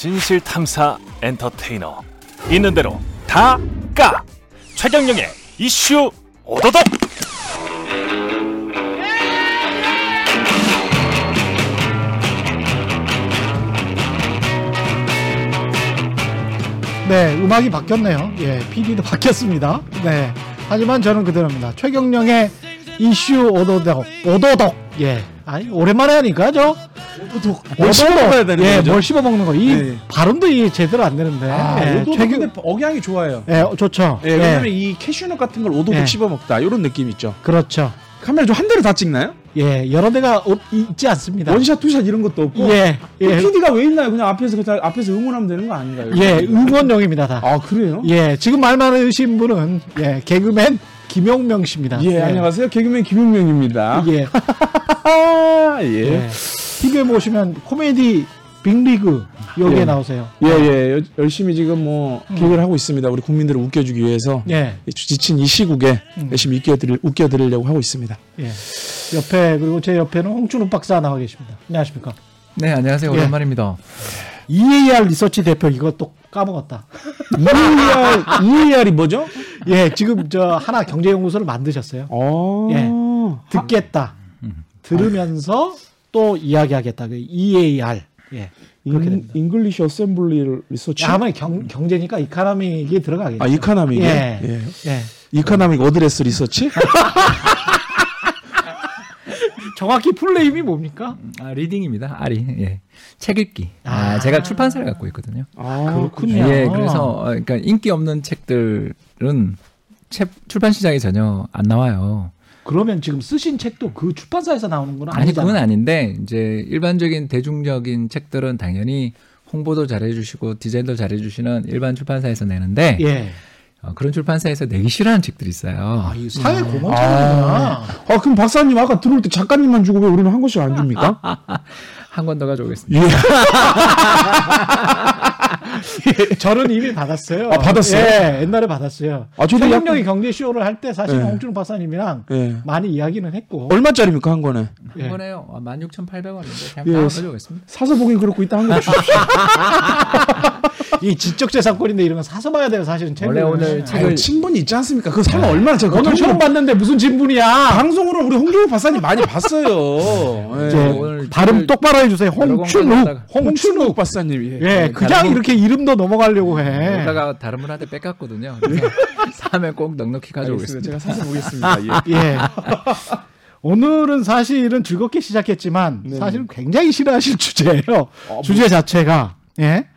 진실 탐사 엔터테이너 있는 대로 다 까 최경영의 이슈 오도독 네, 음악이 바뀌었네요. 예, PD도 바뀌었습니다. 네. 하지만 저는 그대로입니다. 최경령의 이슈 오도독, 오도독. 예. 아니, 오랜만에 하니까 저. 오도독. 뭘 씹어 먹어야 되는 예, 거죠? 뭘 씹어 먹는 거. 이 네. 발음도 이 제대로 안 되는데. 아, 예, 오도독 근데 억양이 좋아요. 예, 어, 좋죠. 예, 왜냐면 이 캐슈넛 같은 걸 오도독 예. 씹어 먹다 이런 느낌 있죠. 그렇죠. 카메라 좀 한 대로 다 찍나요? 예, 여러 대가 어- 있지 않습니다. one shot, two shot 이런 것도 없고. 예, 예. PD가 왜 있나요? 그냥 앞에서 그냥 앞에서 응원하면 되는 거 아닌가요? 예, 응원용입니다, 다. 아 그래요? 예, 지금 말 많으신 분은 예, 개그맨 김용명 씨입니다. 예, 안녕하세요. 개그맨 김용명입니다. 예. 아, 예. 예. TV에 보시면 코미디 빅리그 여기에 예. 나오세요. 예, 예. 여- 열심히 지금 뭐 개그를 하고 있습니다. 우리 국민들을 웃겨주기 위해서 예. 이 지친 이 시국에 음. 열심히 웃겨드릴, 웃겨드리려고 하고 있습니다. 예. 옆에 그리고 제 옆에는 홍춘욱 박사 나와 계십니다. 안녕하십니까? 네, 안녕하세요. 예. 오랜만입니다. EAR 리서치 대표 이거 또 까먹었다. EAR, EAR이 뭐죠? 예, 지금 저 하나 경제연구소를 만드셨어요. 어. 예. 듣겠다. 들으면서 또 이야기하겠다. 그 EAR. 예. 그렇게 됩니다. English assembly research. 아마 경, 경제니까 economic이 들어가겠죠. 아, economic. 예. 예. 예. economic address research? 정확히 full name이 뭡니까? 아, reading입니다. 아리. 예. 책 읽기. 아, 아. 제가 출판사를 갖고 있거든요. 아, 그렇군요. 예, 그래서 어, 그러니까 인기 없는 책들은 책 출판 시장에 전혀 안 나와요. 그러면 지금 쓰신 책도 그 출판사에서 나오는 건 아니 아니잖아요. 그건 아닌데 이제 일반적인 대중적인 책들은 당연히 홍보도 잘해주시고 디자인도 잘해주시는 일반 출판사에서 내는데 예. 어, 그런 출판사에서 내기 싫어하는 책들이 있어요. 아, 이 사회 공헌책이구나. 아, 그럼 박사님 아까 들어올 때 작가님만 주고 왜 우리는 한 권씩 안 줍니까? 한 권 더 가져오겠습니다. 예. 저는 이미 받았어요. 아, 받았어요? 예, 옛날에 받았어요. 아, 저도 약간- 경제 쇼를 할 때 사실 예. 홍준호 박사님이랑 예. 많이 이야기는 했고. 얼마짜리입니까, 한 권에? 한 예. 권에요. 아, 16,800원인데 그냥 예. 다 가져오겠습니다. 사서 보긴 그렇고 이따 한권 주십시오. 이 지적재산권인데 이런 건 사서 봐야 돼요, 사실은. 책을. 원래 오늘 책을- 아유, 친분이 있지 않습니까? 그거 사면 얼마나 제가 오늘 처음 봤는데 무슨 진분이야. 방송으로 우리 홍준호 박사님 많이 봤어요. 예. 이제 오늘 발음 책을 똑바로 해주세요. 홍춘욱. 홍준호 박사님. 예. 예, 그냥 다른 이렇게 이름도 넘어가려고 해. 오다가 다른 분한테 뺏겼거든요. 사면 꼭 넉넉히 가져오겠습니다. 제가 사서 보겠습니다. 예. 예. 오늘은 사실은 즐겁게 시작했지만 네네. 사실은 굉장히 싫어하실 주제예요. 뭐. 주제 자체가 예.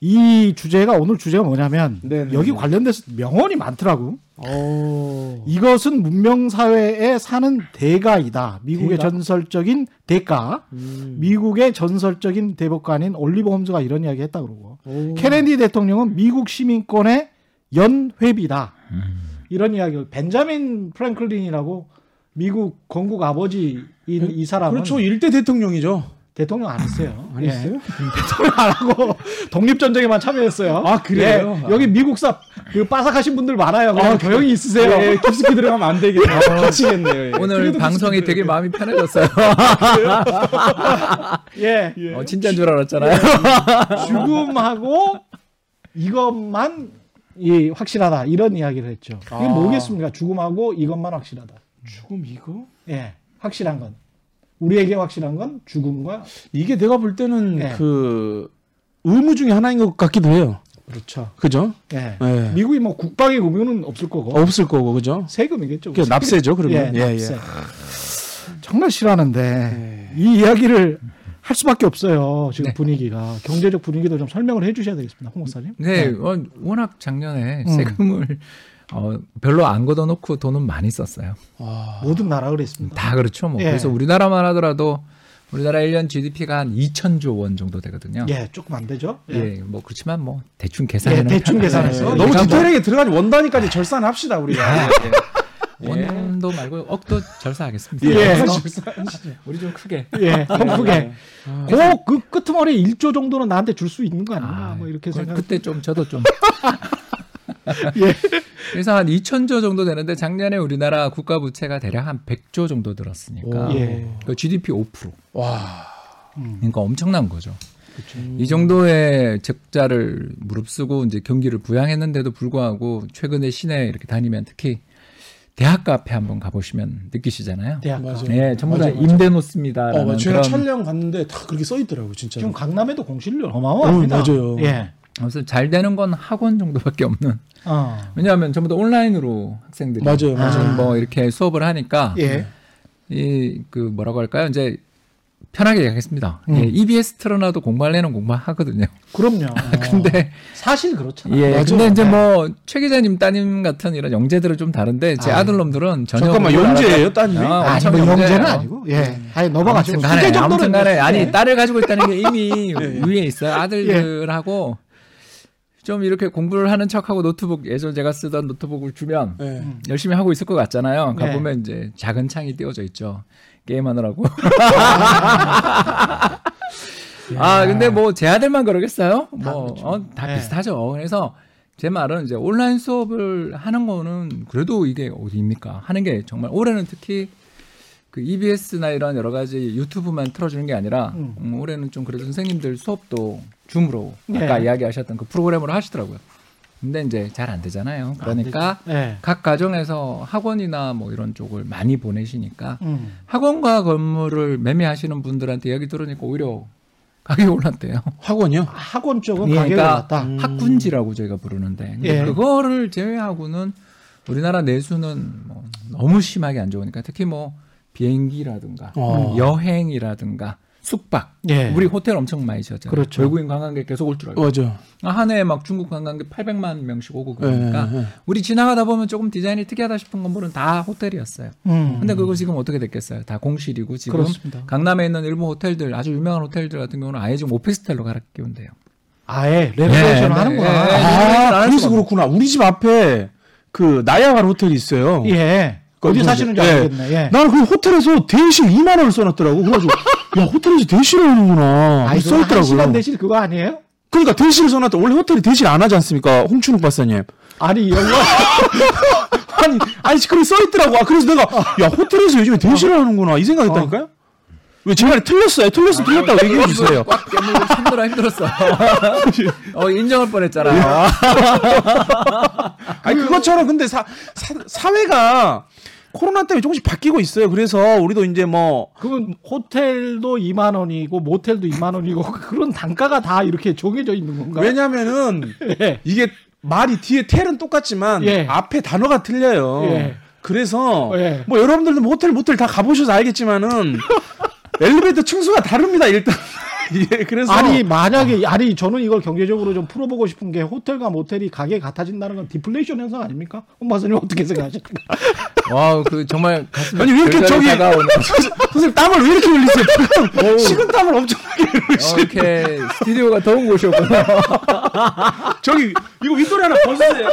이 주제가 오늘 주제가 뭐냐면 네네. 여기 관련돼서 명언이 많더라고. 오. 이것은 문명 사회에 사는 대가이다. 미국의 대가? 전설적인 대가. 음. 미국의 전설적인 대법관인 올리버 홈즈가 이런 이야기 했다 그러고. 오. 케네디 대통령은 미국 시민권의 연회비다. 이런 이야기를 벤자민 프랭클린이라고 미국 건국 아버지인 이 사람은 그렇죠. 일대 대통령이죠. 대통령 안 했어요. 안 예. 했어요? 대통령 안 하고 독립전쟁에만 참여했어요. 아, 그래요? 예. 여기 미국사 그 빠삭하신 분들 많아요. 아, 교양이 있으세요. 예, 깊숙이 들어가면 안 되겠네요. 다치겠네요. 예. 오늘 방송이 되게 마음이 편해졌어요. 예. 어, 진짜인 줄 알았잖아요. 죽음하고 이것만 이 확실하다 이런 이야기를 했죠. 이게 아. 뭐겠습니까? 죽음하고 이것만 확실하다. 죽음 이거? 예, 확실한 건 우리에게 확실한 건 죽음과 이게 내가 볼 때는 네. 그 의무 중에 하나인 것 같기도 해요. 그렇죠. 그죠? 예. 예. 미국이 뭐 국방의 의무는 없을 거고 없을 거고 그죠? 세금이겠죠. 그게 납세죠, 그러면. 예, 예, 예. 납세. 정말 싫어하는데 예. 이 이야기를 할 수밖에 없어요. 지금 네. 분위기가 경제적 분위기도 좀 설명을 해주셔야 되겠습니다, 홍 목사님. 네, 어, 워낙 작년에 음. 세금을 어, 별로 안 걷어놓고 돈은 많이 썼어요. 와. 모든 나라 그랬습니다. 다 그렇죠. 뭐 예. 그래서 우리나라만 하더라도 우리나라 1년 GDP가 한 2천조 원 정도 되거든요. 예, 조금 안 되죠. 예, 뭐 그렇지만 뭐 대충 예, 계산해는 대충. 계산해서. 예, 예. 너무 우리가 뭐- 디테일하게 들어가지 원단위까지 절산합시다 우리가. 원도 말고 억도 절사하겠습니다. 예. 우리 좀 크게. 예, 더 크게. 아. 그, 그 끄트머리 1조 정도는 나한테 줄 수 있는 거 아니야? 아, 뭐 이렇게 그- 생각. 그때 좀 저도 좀. 예. 그래서 한 2천조 정도 되는데 작년에 우리나라 국가 부채가 대략 한 100조 정도 들었으니까 오. 예. 그 GDP 5%. 와. 음. 그러니까 엄청난 거죠. 이 정도의 적자를 무릅쓰고 이제 경기를 부양했는데도 불구하고 최근에 시내 이렇게 다니면 특히 대학 카페 한번 가보시면 느끼시잖아요. 대학 맞아요. 네, 전부 다. 임대 어, 놓습니다라는 맞아요. 제가 그런 촬영 갔는데 다 그렇게 써 있더라고요, 진짜. 지금 강남에도 공실률 어마어마합니다. 어, 맞아요. 예. 그래서 잘 되는 건 학원 정도밖에 없는. 어. 왜냐하면 전부 다 온라인으로 학생들이 맞아요, 맞아요. 뭐 이렇게 수업을 하니까 예. 이그 뭐라고 할까요? 이제 편하게 얘기하겠습니다. 음. 예, EBS 틀어놔도 공부할래는 공부하거든요. 그럼요. 근데 사실 그렇잖아요. 예, 맞아요. 근데 이제 네. 뭐최 기자님 따님 같은 이런 영재들은 좀 다른데 제 아. 아, 들 놈들은 전혀 잠깐만, 영재예요, 따님이? 아, 아니 뭐 영재는. 아니고 예. 아니 넘어가시고 아무튼 간에, 수재 정도는 아무튼 간에 아니 예. 딸을 가지고 있다는 게 이미 예. 위에 있어요. 아들들하고 좀 이렇게 공부를 하는 척하고 노트북 예전 제가 쓰던 노트북을 주면 네. 열심히 하고 있을 것 같잖아요. 네. 가보면 이제 작은 창이 띄워져 있죠. 게임하느라고. 아, 근데 뭐 제 아들만 그러겠어요? 뭐, 그렇죠. 어, 다 네. 비슷하죠. 그래서 제 말은 이제 온라인 수업을 하는 거는 그래도 이게 어디입니까? 하는 게 정말 올해는 특히 그 EBS나 이런 여러 가지 유튜브만 틀어주는 게 아니라 음. 음, 올해는 좀 그래도 선생님들 수업도 줌으로 네. 아까 이야기하셨던 그 프로그램으로 하시더라고요. 근데 이제 잘 안 되잖아요. 그러니까 예. 각 가정에서 학원이나 뭐 이런 쪽을 많이 보내시니까 음. 학원과 건물을 매매하시는 분들한테 이야기 들으니까 오히려 가격이 올랐대요. 학원이요? 학원 쪽은 그러니까 올랐다. 음. 학군지라고 저희가 부르는데 예. 그거를 제외하고는 우리나라 내수는 뭐 너무 심하게 안 좋으니까 특히 뭐 비행기라든가 어. 여행이라든가 숙박 예. 우리 호텔 엄청 많이 지었잖아요. 그렇죠. 외국인 관광객 계속 올 줄 알고 맞아. 한 해에 막 중국 관광객 800만 명씩 오고 예, 그러니까 예, 예. 우리 지나가다 보면 조금 디자인이 특이하다 싶은 건물은 다 호텔이었어요. 음. 근데 그거 지금 어떻게 됐겠어요? 다 공실이고 지금 그렇습니다. 강남에 있는 일본 호텔들 아주 유명한 호텔들 같은 경우는 아예 지금 오피스텔로 갈아 끼운대요. 아예 레노베이션을 네, 하는구나. 네, 네. 아, 할 그래서 그렇구나. 우리 집 앞에 그 나야가라 호텔이 있어요. 예. 어디 사시는지 예. 알겠네. 예. 나는 그 호텔에서 대실 2만 원을 써놨더라고. 그래가지고 야 호텔에서 대실을 하는구나. 아이, 써 그거 한 시간 있더라고요. 대실 그거 아니에요? 그러니까 대실을 써놨다. 원래 호텔이 대실 안 하지 않습니까? 홍춘욱 박사님. 아니 영화 아니 아니 그렇게 써 있더라고. 아, 그래서 내가 야 호텔에서 요즘에 대실을 하는구나 이 생각했다니까요. 왜 제 말이 틀렸어요? 틀렸으면 틀렸다고 얘기해 주세요. 꽉 깨물고 힘들어 힘들었어. 어 인정할 뻔했잖아요. 아니 그것처럼 근데 사, 사 사회가 코로나 때문에 조금씩 바뀌고 있어요. 그래서 우리도 이제 뭐 그건 호텔도 2만 원이고 모텔도 2만 원이고 그런 단가가 다 이렇게 정해져 있는 건가요? 왜냐면은 예. 이게 말이 뒤에 텔은 똑같지만 예. 앞에 단어가 틀려요. 예. 그래서 예. 뭐 여러분들도 뭐 호텔 모텔 다 가보셔서 알겠지만은 엘리베이터 층수가 다릅니다 일단. 예, 그래서 아니 만약에 아니 저는 이걸 경제적으로 좀 풀어보고 싶은 게 호텔과 모텔이 가격이 같아진다는 건 디플레이션 현상 아닙니까? 홍 박사님 어떻게 생각하십니까? 와, 그 정말 가슴 아니 왜 이렇게 저기 선생님 땀을 왜 이렇게 흘리세요? 식은 땀을 엄청나게 어, 이렇게 스튜디오가 더운 곳이었구나. 저기 이거 윗도리 하나 벗으세요.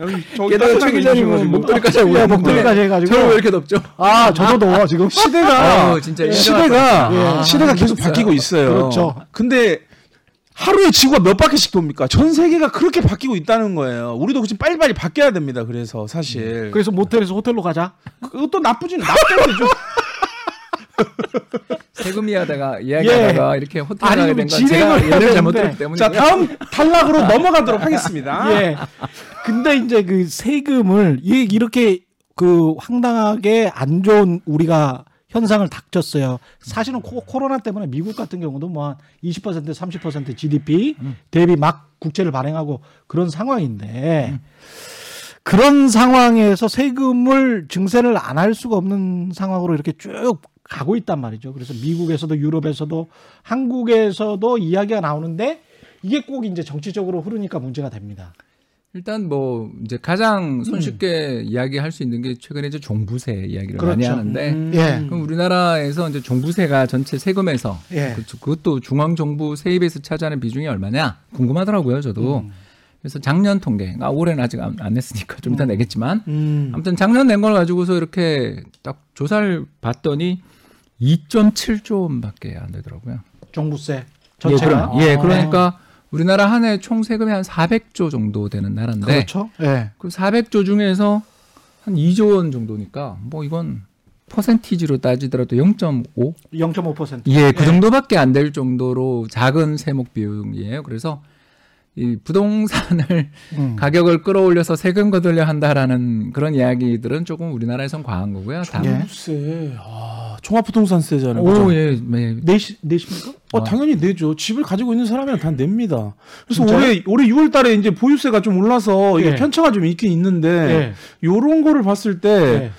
여기 저기 게다가 최 기자님은. 목도리까지 하고 예, 목도리까지 해가지고. 저는 왜 이렇게 덥죠? 아 저도 더워 지금 시대가 어, 진짜 시대가. 예. 시대가 계속 아, 바뀌고 있어요. 그렇죠. 근데 하루에 지구가 몇 바퀴씩 돕니까? 전 세계가 그렇게 바뀌고 있다는 거예요. 우리도 지금 빨리빨리 바뀌어야 됩니다. 그래서 사실 그래서 모텔에서 호텔로 가자. 그것도 나쁘진 나쁘면 좀 세금이 하다가 이야기하다가 이렇게 호텔 가게 뭐된건 제가 예를 잘못했기. 때문에 자 다음 탈락으로 넘어가도록 하겠습니다. 예. 근데 이제 그 세금을 이- 이렇게 그 황당하게 안 좋은 우리가 현상을 닥쳤어요. 사실은 코, 코로나 때문에 미국 같은 경우도 뭐 한 20% 30% GDP 대비 막 국채를 발행하고 그런 상황인데 그런 상황에서 세금을 증세를 안 할 수가 없는 상황으로 이렇게 쭉 가고 있단 말이죠. 그래서 미국에서도 유럽에서도 한국에서도 이야기가 나오는데 이게 꼭 이제 정치적으로 흐르니까 문제가 됩니다. 일단 뭐 이제 가장 손쉽게 이야기할 수 있는 게 최근에 이제 종부세 이야기를 많이 그렇죠. 하는데 음. 예. 그럼 우리나라에서 이제 종부세가 전체 세금에서 예. 그- 그것도 중앙 정부 세입에서 차지하는 비중이 얼마냐 궁금하더라고요 저도 음. 그래서 작년 통계 아 올해는 아직 안, 안 냈으니까 좀 이따 내겠지만 음. 아무튼 작년 낸 걸 가지고서 이렇게 딱 조사를 봤더니 2.7조 원밖에 안 되더라고요. 종부세 예, 전체가 그럼, 예, 아. 그러니까 우리나라 한 해 총 세금이 한 400조 정도 되는 나라인데 그렇죠. 예. 그 400조 중에서 한 2조 원 정도니까 뭐 이건 퍼센티지로 따지더라도 0.5 0.5%. 예, 그 예. 정도밖에 안 될 정도로 작은 세목 비용이에요. 그래서 이 부동산을 음. 가격을 끌어올려서 세금 거들려 한다라는 그런 이야기들은 조금 우리나라에선 과한 거고요. 다음 예. 세. 아, 종합부동산세잖아요. 오, 예, 네. 내시 내십니까? 어, 당연히 내죠. 집을 가지고 있는 사람이랑 다 냅니다. 그래서 진짜요? 올해 올해 6월 달에 이제 보유세가 좀 올라서 이게 예. 편차가 좀 있긴 있는데 예. 요런 거를 봤을 때 예.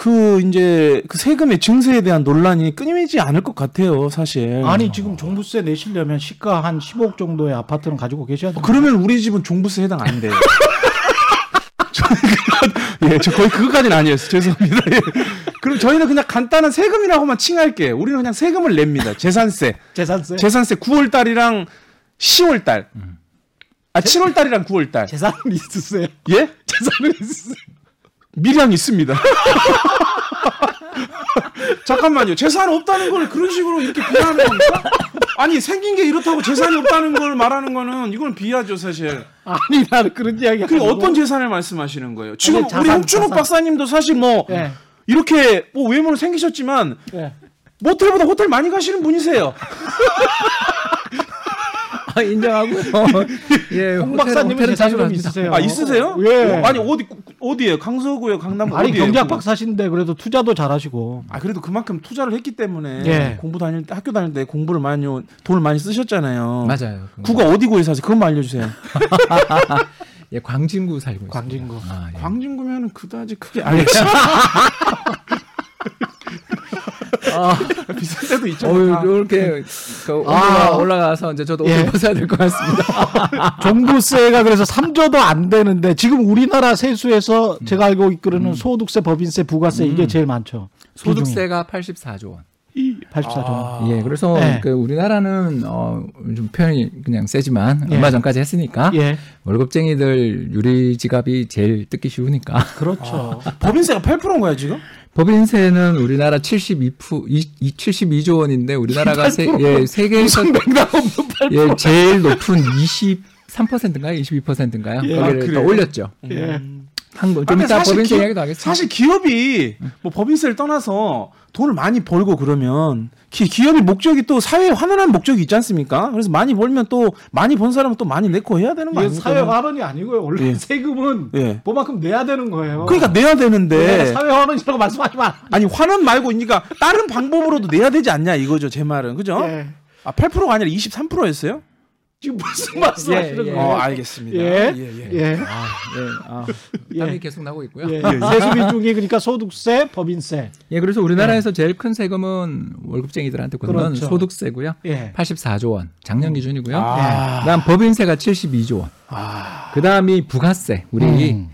그 이제 그 세금의 증세에 대한 논란이 끊이지 않을 것 같아요, 사실. 아니 지금 종부세 내시려면 시가 한 15억 정도의 아파트는 가지고 계셔야 돼요. 그러면 우리 집은 종부세 해당 안 돼요. 예, 저 거의 그것까지는 아니었어요. 죄송합니다. 예. 그럼 저희는 그냥 간단한 세금이라고만 칭할게요. 우리는 그냥 세금을 냅니다. 재산세. 재산세. 재산세 9월 달이랑 10월 달. 아, 7월 달이랑 9월 달. 재산은 있으세요? 예? 재산은 있으세요? 미량 있습니다. 잠깐만요. 재산 없다는 걸 그런 식으로 이렇게 비하하는 겁니까? 아니 생긴 게 이렇다고 재산이 없다는 걸 말하는 거는 이건 비하죠 사실. 아니 나는 그런 이야기. 그 어떤 재산을 말씀하시는 거예요? 지금 자산, 우리 홍준욱. 박사님도 사실 뭐 예. 이렇게 뭐 외모는 생기셨지만 예. 모텔보다 호텔 많이 가시는 분이세요. 아, 인정하고요. 예, 홍 박사님은 갑니다. 있으세요? 아 있으세요? 예. 어, 아니 어디 어디에요? 강서구요, 강남 아니 어디예요? 경제학? 박사신데 그래도 투자도 잘하시고. 아 그래도 그만큼 투자를 했기 때문에 예. 공부 다닐 때 학교 다닐 때 공부를 많이 돈을 많이 쓰셨잖아요. 맞아요. 국어 어디 구에 사세요? 그것만 알려주세요. 예, 광진구 살고 있어요. 광진구. 아, 예. 광진구면은 그다지 크게 알겠습니다. 아, 비쌀 때도 있죠. 다. 이렇게 그 아. 올라가, 올라가서 이제 저도 옷을 예. 벗어야 될 것 같습니다. 종부세가 그래서 3조도 안 되는데 지금 우리나라 세수에서 제가 알고 있기로는 소득세, 법인세, 부가세 이게 제일 많죠. 소득세가 84조 원. 84조. 예, 그래서 네. 그 우리나라는 어, 좀 표현이 그냥 세지만 예. 얼마 전까지 했으니까 예. 월급쟁이들 유리 지갑이 제일 뜯기 쉬우니까 그렇죠. 법인세가 8%인 거야 지금? 법인세는 우리나라 72% 이, 이 72조 원인데 우리나라가 세, 예, 세계에서 예, 제일 높은 23%인가요? 22%인가요? 예. 거기를 아, 더? 올렸죠. 예. 한국 아, 좀 근데 이따 사실 법인세 기- 이야기도 하겠습니다. 사실 기업이 뭐 법인세를 떠나서 돈을 많이 벌고 그러면 기, 기업의 목적이 또 사회에 환원하는 목적이 있지 않습니까? 그래서 많이 벌면 또 많이 번 사람은 또 많이 내고 해야 되는 거 아닙니까? 사회 환원이 아니고요. 원래 예. 세금은 예. 그만큼 내야 되는 거예요. 그러니까 내야 되는데 네, 사회 환원이라고 말씀하지 마. 아니 환원 말고 그러니까 다른 방법으로도 내야 되지 않냐 이거죠 제 말은 그죠? 예. 아 8%가 아니라 23%였어요? 지금 무슨 말씀하시는 예, 예. 거예요? 어 알겠습니다. 예. 예, 예. 예. 아, 예. 아, 예. 땀이 계속 나고 있고요. 예. 세수 비중이 그러니까 소득세, 법인세. 예, 그래서 우리나라에서 제일 큰 세금은 월급쟁이들한테 걷는 그렇죠. 소득세고요. 예. 84조 원 작년 기준이고요. 아. 그다음 법인세가 72조 원. 그다음이 부가세. 우리 음.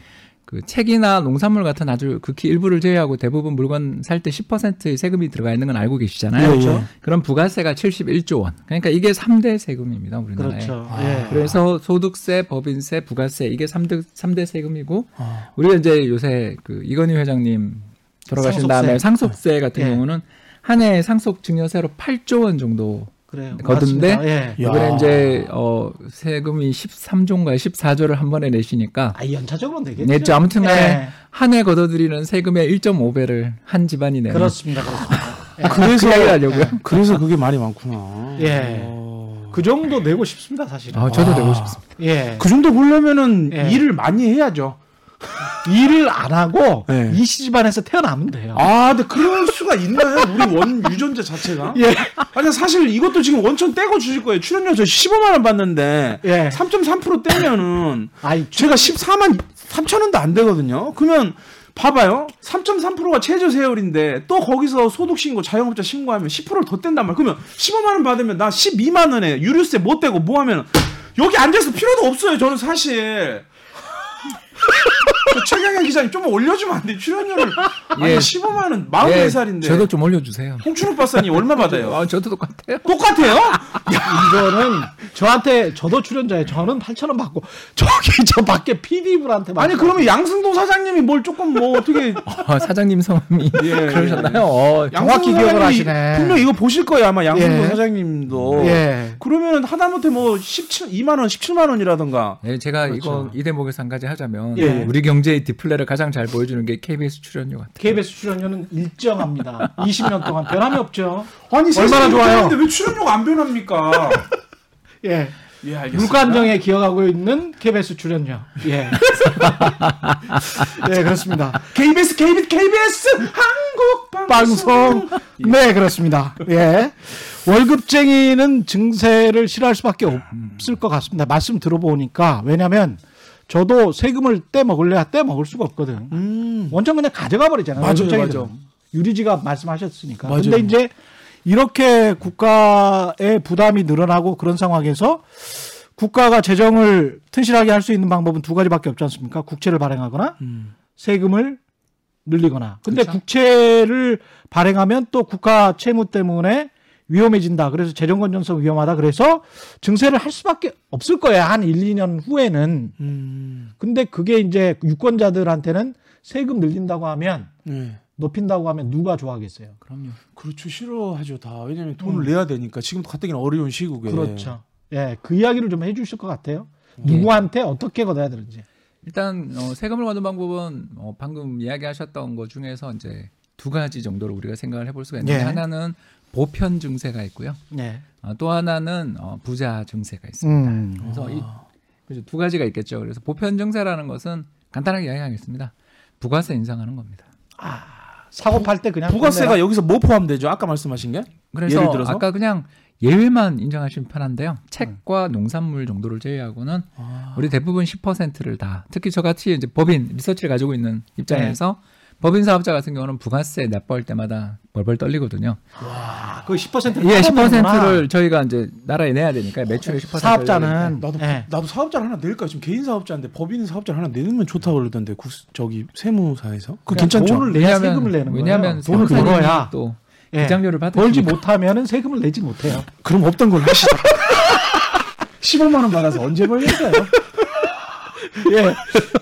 그 책이나 농산물 같은 아주 극히 일부를 제외하고 대부분 물건 살 때 10%의 세금이 들어가 있는 건 알고 계시잖아요. 예, 예. 그럼 부가세가 71조 원. 그러니까 이게 3대 세금입니다, 우리나라에. 그렇죠. 아. 예. 그래서 소득세, 법인세, 부가세 이게 3대, 삼대 세금이고 아. 우리가 이제 요새 그 이건희 회장님 돌아가신 상속세. 다음에 상속세 같은 예. 경우는 한 해 상속 증여세로 8조 원 정도 그래요. 거둔데 맞습니다. 예. 야. 이번에 이제 어 세금이 13조인가요? 14조를 한 번에 내시니까 아, 연차적으로는 되겠죠. 냈죠. 아무튼 간에 예. 한해 걷어들이는 세금의 1.5배를 한 집안이 내는 그렇습니다. 그렇습니다. 예. 그래서 그 하려고요. 그래서 그게 말이 많구나. 예. 어. 그 정도 내고 싶습니다, 사실은. 아, 저도 아. 내고 싶습니다. 예. 그 정도 보려면은 예. 일을 많이 해야죠. 일을 안 하고 예. 이 집안에서 태어나면 돼요. 아, 근데 그럴 수가 있나요? 우리 원 유전자 자체가? 예. 아니 사실 이것도 지금 원천 떼고 주실 거예요. 출연료 저 15만 원 받는데 예. 3.3% 떼면은 아이, 제가 14만 3천 원도 안 되거든요. 그러면 봐봐요. 3.3%가 최저 세율인데 또 거기서 소득 신고 자영업자 신고하면 10%를 더 뗀단 말이에요. 그러면 15만 원 받으면 나 12만 원에 유류세 못 떼고 뭐 하면 여기 앉아서 필요도 없어요. 저는 사실. 저 최경영 기자님 좀 올려주면 안 돼요? 출연료를 아니 예. 15만 원 44살인데 저도 좀 올려주세요. 홍춘욱 박사님 얼마 받아요? 아, 저도 똑같아요. 똑같아요? 이거는 저한테 저도 출연자예요. 저는 8천 원 받고 저기 저 밖에 PD분한테 아니 그러면 양승동 사장님이 뭘 조금 뭐 어떻게 어, 사장님 성함이 예, 그러셨나요? 어, 정확히 기억을 하시네. 분명 이거 보실 거예요 아마 양승동 예. 사장님도. 예. 그러면 하다못해 뭐 17, 2만 원, 17만 원이라던가. 예, 제가 그렇죠. 이거 이 대목에서 한 가지 하자면 예. 우리 경제의 디플레를 가장 잘 보여주는 게 KBS 출연료 같아요. KBS 출연료는 일정합니다. 20년 동안 변함이 없죠. 아니 얼마나 좋아요. 근데 왜 출연료가 안 변합니까? 예. 예, 안정에 기여하고 있는 KBS 출연료. 예. 네, 그렇습니다. KBS KBS KBS 한국 방송. 네, 그렇습니다. 예. 월급쟁이는 증세를 싫어할 수밖에 없을 것 같습니다. 말씀 들어보니까. 왜냐면 저도 세금을 떼 먹을래야 떼 먹을 수가 없거든. 음. 원전 그냥 가져가 버리잖아요. 맞아요. 맞아요. 유리지가 말씀하셨으니까. 맞아요. 근데 이제 이렇게 국가의 부담이 늘어나고 그런 상황에서 국가가 재정을 튼실하게 할 수 있는 방법은 두 가지밖에 없지 않습니까? 국채를 발행하거나 음. 세금을 늘리거나. 근데 그렇죠. 국채를 발행하면 또 국가 채무 때문에 위험해진다. 그래서 재정 건전성 위험하다. 그래서 증세를 할 수밖에 없을 거야. 한 1, 2년 후에는. 음. 근데 그게 이제 유권자들한테는 세금 늘린다고 하면 네. 높인다고 하면 누가 좋아하겠어요? 그럼요. 그렇죠. 싫어하죠 다. 왜냐면 돈을 내야 되니까 지금도 가뜩이나 어려운 시국에. 그렇죠. 예, 그 이야기를 좀 해 주실 것 같아요. 예. 누구한테 어떻게 걷어야 되는지. 일단 어, 세금을 걷는 방법은 어, 방금 이야기하셨던 것 중에서 이제 두 가지 정도로 우리가 생각을 해볼 수가 있는데 예. 하나는 보편 증세가 있고요. 예. 어, 또 하나는 어, 부자 증세가 있습니다. 음. 그래서 이 그래서 두 가지가 있겠죠. 그래서 보편 증세라는 것은 간단하게 이야기하겠습니다. 부가세 인상하는 겁니다. 사고 팔 때 그냥 부가세가 건네라. 여기서 뭐 포함되죠? 아까 말씀하신 게? 그래서 예를 들어서? 아까 그냥 예외만 인정하시면 편한데요. 책과 농산물 정도를 제외하고는 아. 우리 대부분 10%를 다 특히 저같이 이제 법인 리서치를 가지고 있는 입장에서 법인 사업자 같은 경우는 부가세 납부할 때마다 벌벌 떨리거든요. 아, 그 10%를 예, 10%를 저희가 이제 나라에 내야 되니까 매출의 10%를 사업자는 나도 예. 나도 사업자를 하나 낼까? 지금 개인 사업자인데 법인 사업자를 하나 내면 좋다고 그러던데 국 저기 세무사에서. 그 그냥 괜찮죠? 돈을 내야 세금을 내는 거예요. 왜냐하면 돈을 벌어야 또 예. 기장료를 받으 벌지 못하면은 세금을 내지 못해요. 그럼 없던 걸로 하시죠. 15만 원 받아서 언제 벌겠어요? 예.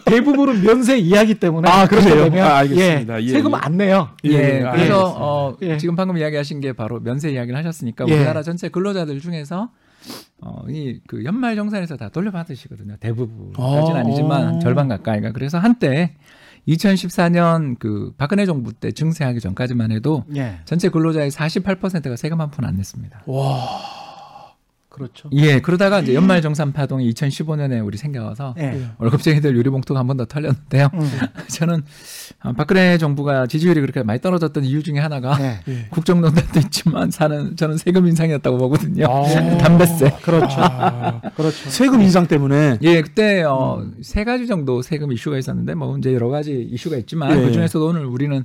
대부분은 면세 이하기 때문에 아, 그렇게? 되면 아, 알겠습니다. 예, 예, 세금 예. 안 내요. 예, 예, 그래서 알겠습니다. 어, 예. 지금 방금 이야기하신 게 바로 면세 이야기를 하셨으니까 예. 우리나라 전체 근로자들 중에서 어, 이 그 연말 정산에서 다 돌려받으시거든요. 대부분까지는 아. 아니지만 절반 가까이가 그래서 한때 2014년 그 박근혜 정부 때 증세하기 전까지만 해도 예. 전체 근로자의 48%가 세금 한 푼 안 냈습니다. 그렇죠. 예, 그러다가 이제 연말 정산 파동이 2015년에 우리 생겨서 예. 월급쟁이들 유리봉투가 한 번 더 털렸는데요. 음. 저는 어, 박근혜 정부가 지지율이 그렇게 많이 떨어졌던 이유 중에 하나가 예. 예. 국정농단도 있지만 사는 저는 세금 인상이었다고 보거든요. 아. 담배세. 그렇죠. 아, 그렇죠. 세금 인상 때문에 예, 그때 어, 세 가지 정도 세금 이슈가 있었는데 뭐 이제 여러 가지 이슈가 있지만 예. 그 중에서도 오늘 우리는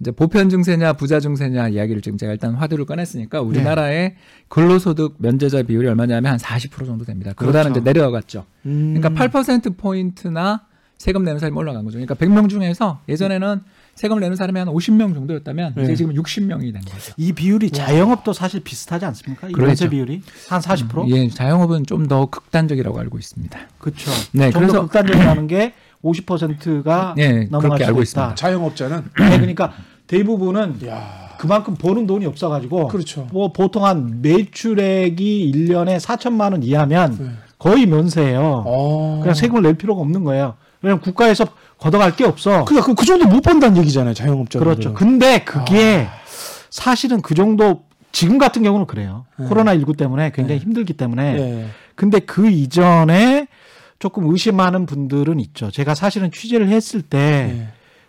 이제 보편 증세냐 부자 증세냐 이야기를 지금 제가 일단 화두를 꺼냈으니까 우리나라의 근로소득 면제자 비율이 얼마냐면 한 40% 정도 됩니다. 그러다는 그렇죠. 이제 내려갔죠. 음. 그러니까 8% 포인트나 세금 내는 사람이 올라간 거죠. 그러니까 100명 중에서 예전에는 세금을 내는 사람이 한 50명 정도였다면 네. 이제 지금 60명이 된 거죠. 이 비율이 자영업도 사실 비슷하지 않습니까? 이 그렇죠. 비율이 한 40%? 예, 자영업은 좀 더 극단적이라고 알고 있습니다. 그렇죠. 네, 좀더 그래서- 극단적이라는 게 50%가 예, 넘어갈 그렇게 수도 알고 있다. 있습니다. 자영업자는 네, 그러니까 대부분은 야 그만큼 버는 돈이 없어 가지고 그렇죠. 뭐 보통 한 매출액이 1년에 4천만 원 이하면 네. 거의 면세예요. 어. 그냥 세금을 낼 필요가 없는 거예요. 왜냐면 국가에서 걷어갈 게 없어. 그러니까 그, 그 정도 못 번다는 얘기잖아요, 자영업자. 그렇죠. 근데 그게 사실은 그 정도 지금 같은 경우는 그래요. 네. 코로나 19 때문에 굉장히 네. 힘들기 때문에. 예. 근데 그 이전에 조금 의심하는 분들은 있죠. 제가 사실은 취재를 했을 때 예.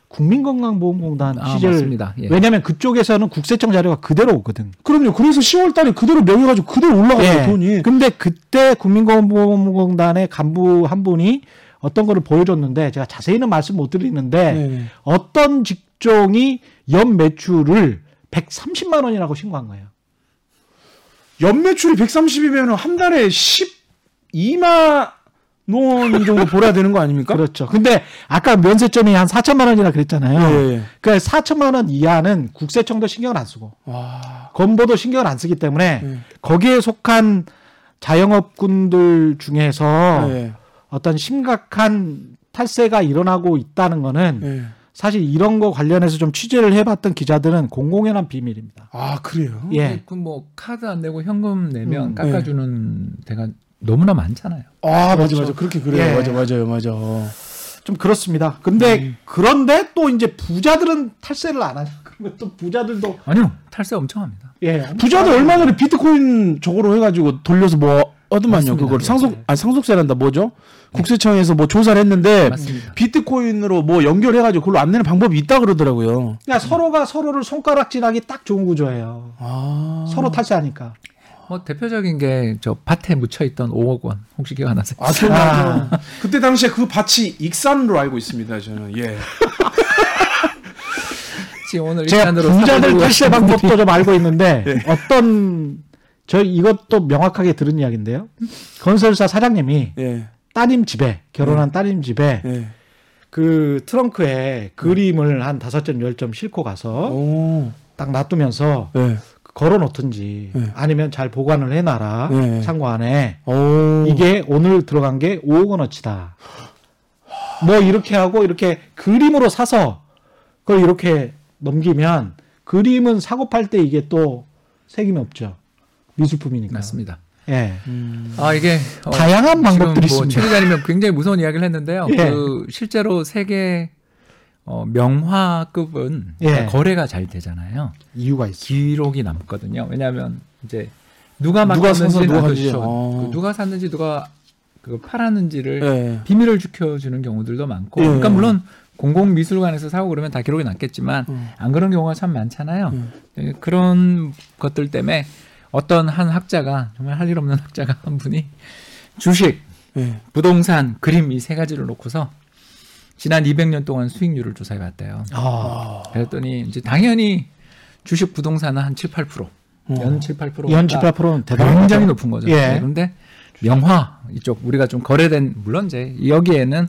국민건강보험공단 아, 취재를. 예. 왜냐하면 그쪽에서는 국세청 자료가 그대로 오거든. 그럼요. 그래서 10월 달에 그대로 명해가지고 그대로 올라가요, 예. 돈이. 근데 그때 국민건강보험공단의 간부 한 분이 어떤 거를 보여줬는데 제가 자세히는 말씀 못 드리는데 네네. 어떤 직종이 연 매출을 130만 원이라고 신고한 거예요. 연 매출이 130이면 한 달에 12만 원 정도 벌어야 되는 거 아닙니까? 그렇죠. 근데 아까 면세점이 한 4천만 원이라 그랬잖아요. 예, 예. 그러니까 4천만 원 이하는 국세청도 신경을 안 쓰고 와. 건보도 신경을 안 쓰기 때문에 예. 거기에 속한 자영업군들 중에서 예. 어떤 심각한 탈세가 일어나고 있다는 거는 예. 사실 이런 거 관련해서 좀 취재를 해봤던 기자들은 공공연한 비밀입니다. 아, 그래요? 예. 그뭐 카드 안 내고 현금 내면 음, 깎아주는 데가 너무나 많잖아요. 아, 맞아, 그렇죠. 맞아. 그렇게 그래요. 예. 맞아, 맞아요, 맞아. 좀 그렇습니다. 근데 그런데 또 이제 부자들은 탈세를 안 하죠. 그러면 또 부자들도 아니요 탈세 엄청 합니다. 예 부자도 얼마 전에 비트코인 저거로 해가지고 돌려서 뭐 얻으만요. 그걸 예, 상속 예. 아 상속세란다 뭐죠? 국세청에서 뭐 조사를 했는데 맞습니다. 비트코인으로 뭐 연결해가지고 그걸로 안 내는 방법이 있다 그러더라고요. 그러니까 서로가 서로를 손가락질하기 딱 좋은 구조예요. 아 서로 탈세하니까. 뭐 대표적인 게 저 밭에 묻혀 있던 5억 원 혹시 기억 안 나세요? 아, 기억나죠. 그때 당시에 그 밭이 익산으로 알고 있습니다. 저는 예. 지금 오늘 제가 부자들 탈세 방법도 좀 알고 있는데 네. 어떤 저 이것도 명확하게 들은 이야기인데요. 건설사 사장님이 예. 따님 집에 결혼한 따님 집에 예. 그 트렁크에 그림을 한 다섯 점 열 점 싣고 가서 오. 딱 놔두면서 예. 걸어 놓든지 네. 아니면 잘 보관을 해놔라 네. 창고 안에 오. 이게 오늘 들어간 게 5억 원어치다. 뭐 이렇게 하고 이렇게 그림으로 사서 그걸 이렇게 넘기면 그림은 사고 팔 때 이게 또 책임이 없죠. 미술품이니까. 맞습니다. 예. 음. 아 이게 어, 다양한 방법들이 지금 뭐 있습니다. 최 기자님은 굉장히 무서운 이야기를 했는데요. 예. 그 실제로 세계 어, 명화급은 예. 거래가 잘 되잖아요. 이유가 있어. 기록이 남거든요. 왜냐하면 이제 누가 누가 맡겼는지 누가. 죠. 아. 그 누가 샀는지 누가 그 팔았는지를 예. 비밀을 지켜주는 경우들도 많고. 예. 그러니까 물론 공공미술관에서 사고 그러면 다 기록이 남겠지만 음. 안 그런 경우가 참 많잖아요. 음. 예, 그런 것들 때문에 어떤 한 학자가 정말 할 일 없는 학자가 한 분이 주식, 예. 부동산, 그림 이 세 가지를 놓고서 지난 200년 동안 수익률을 조사해 봤대요. 아, 그랬더니 이제 당연히 주식 부동산은 한 7, 8%. 연 7, 8%. 연 7, 8%는 대단한 굉장히. 높은 거죠. 예. 네, 그런데 명화 이쪽 우리가 좀 거래된 물론 이제 여기에는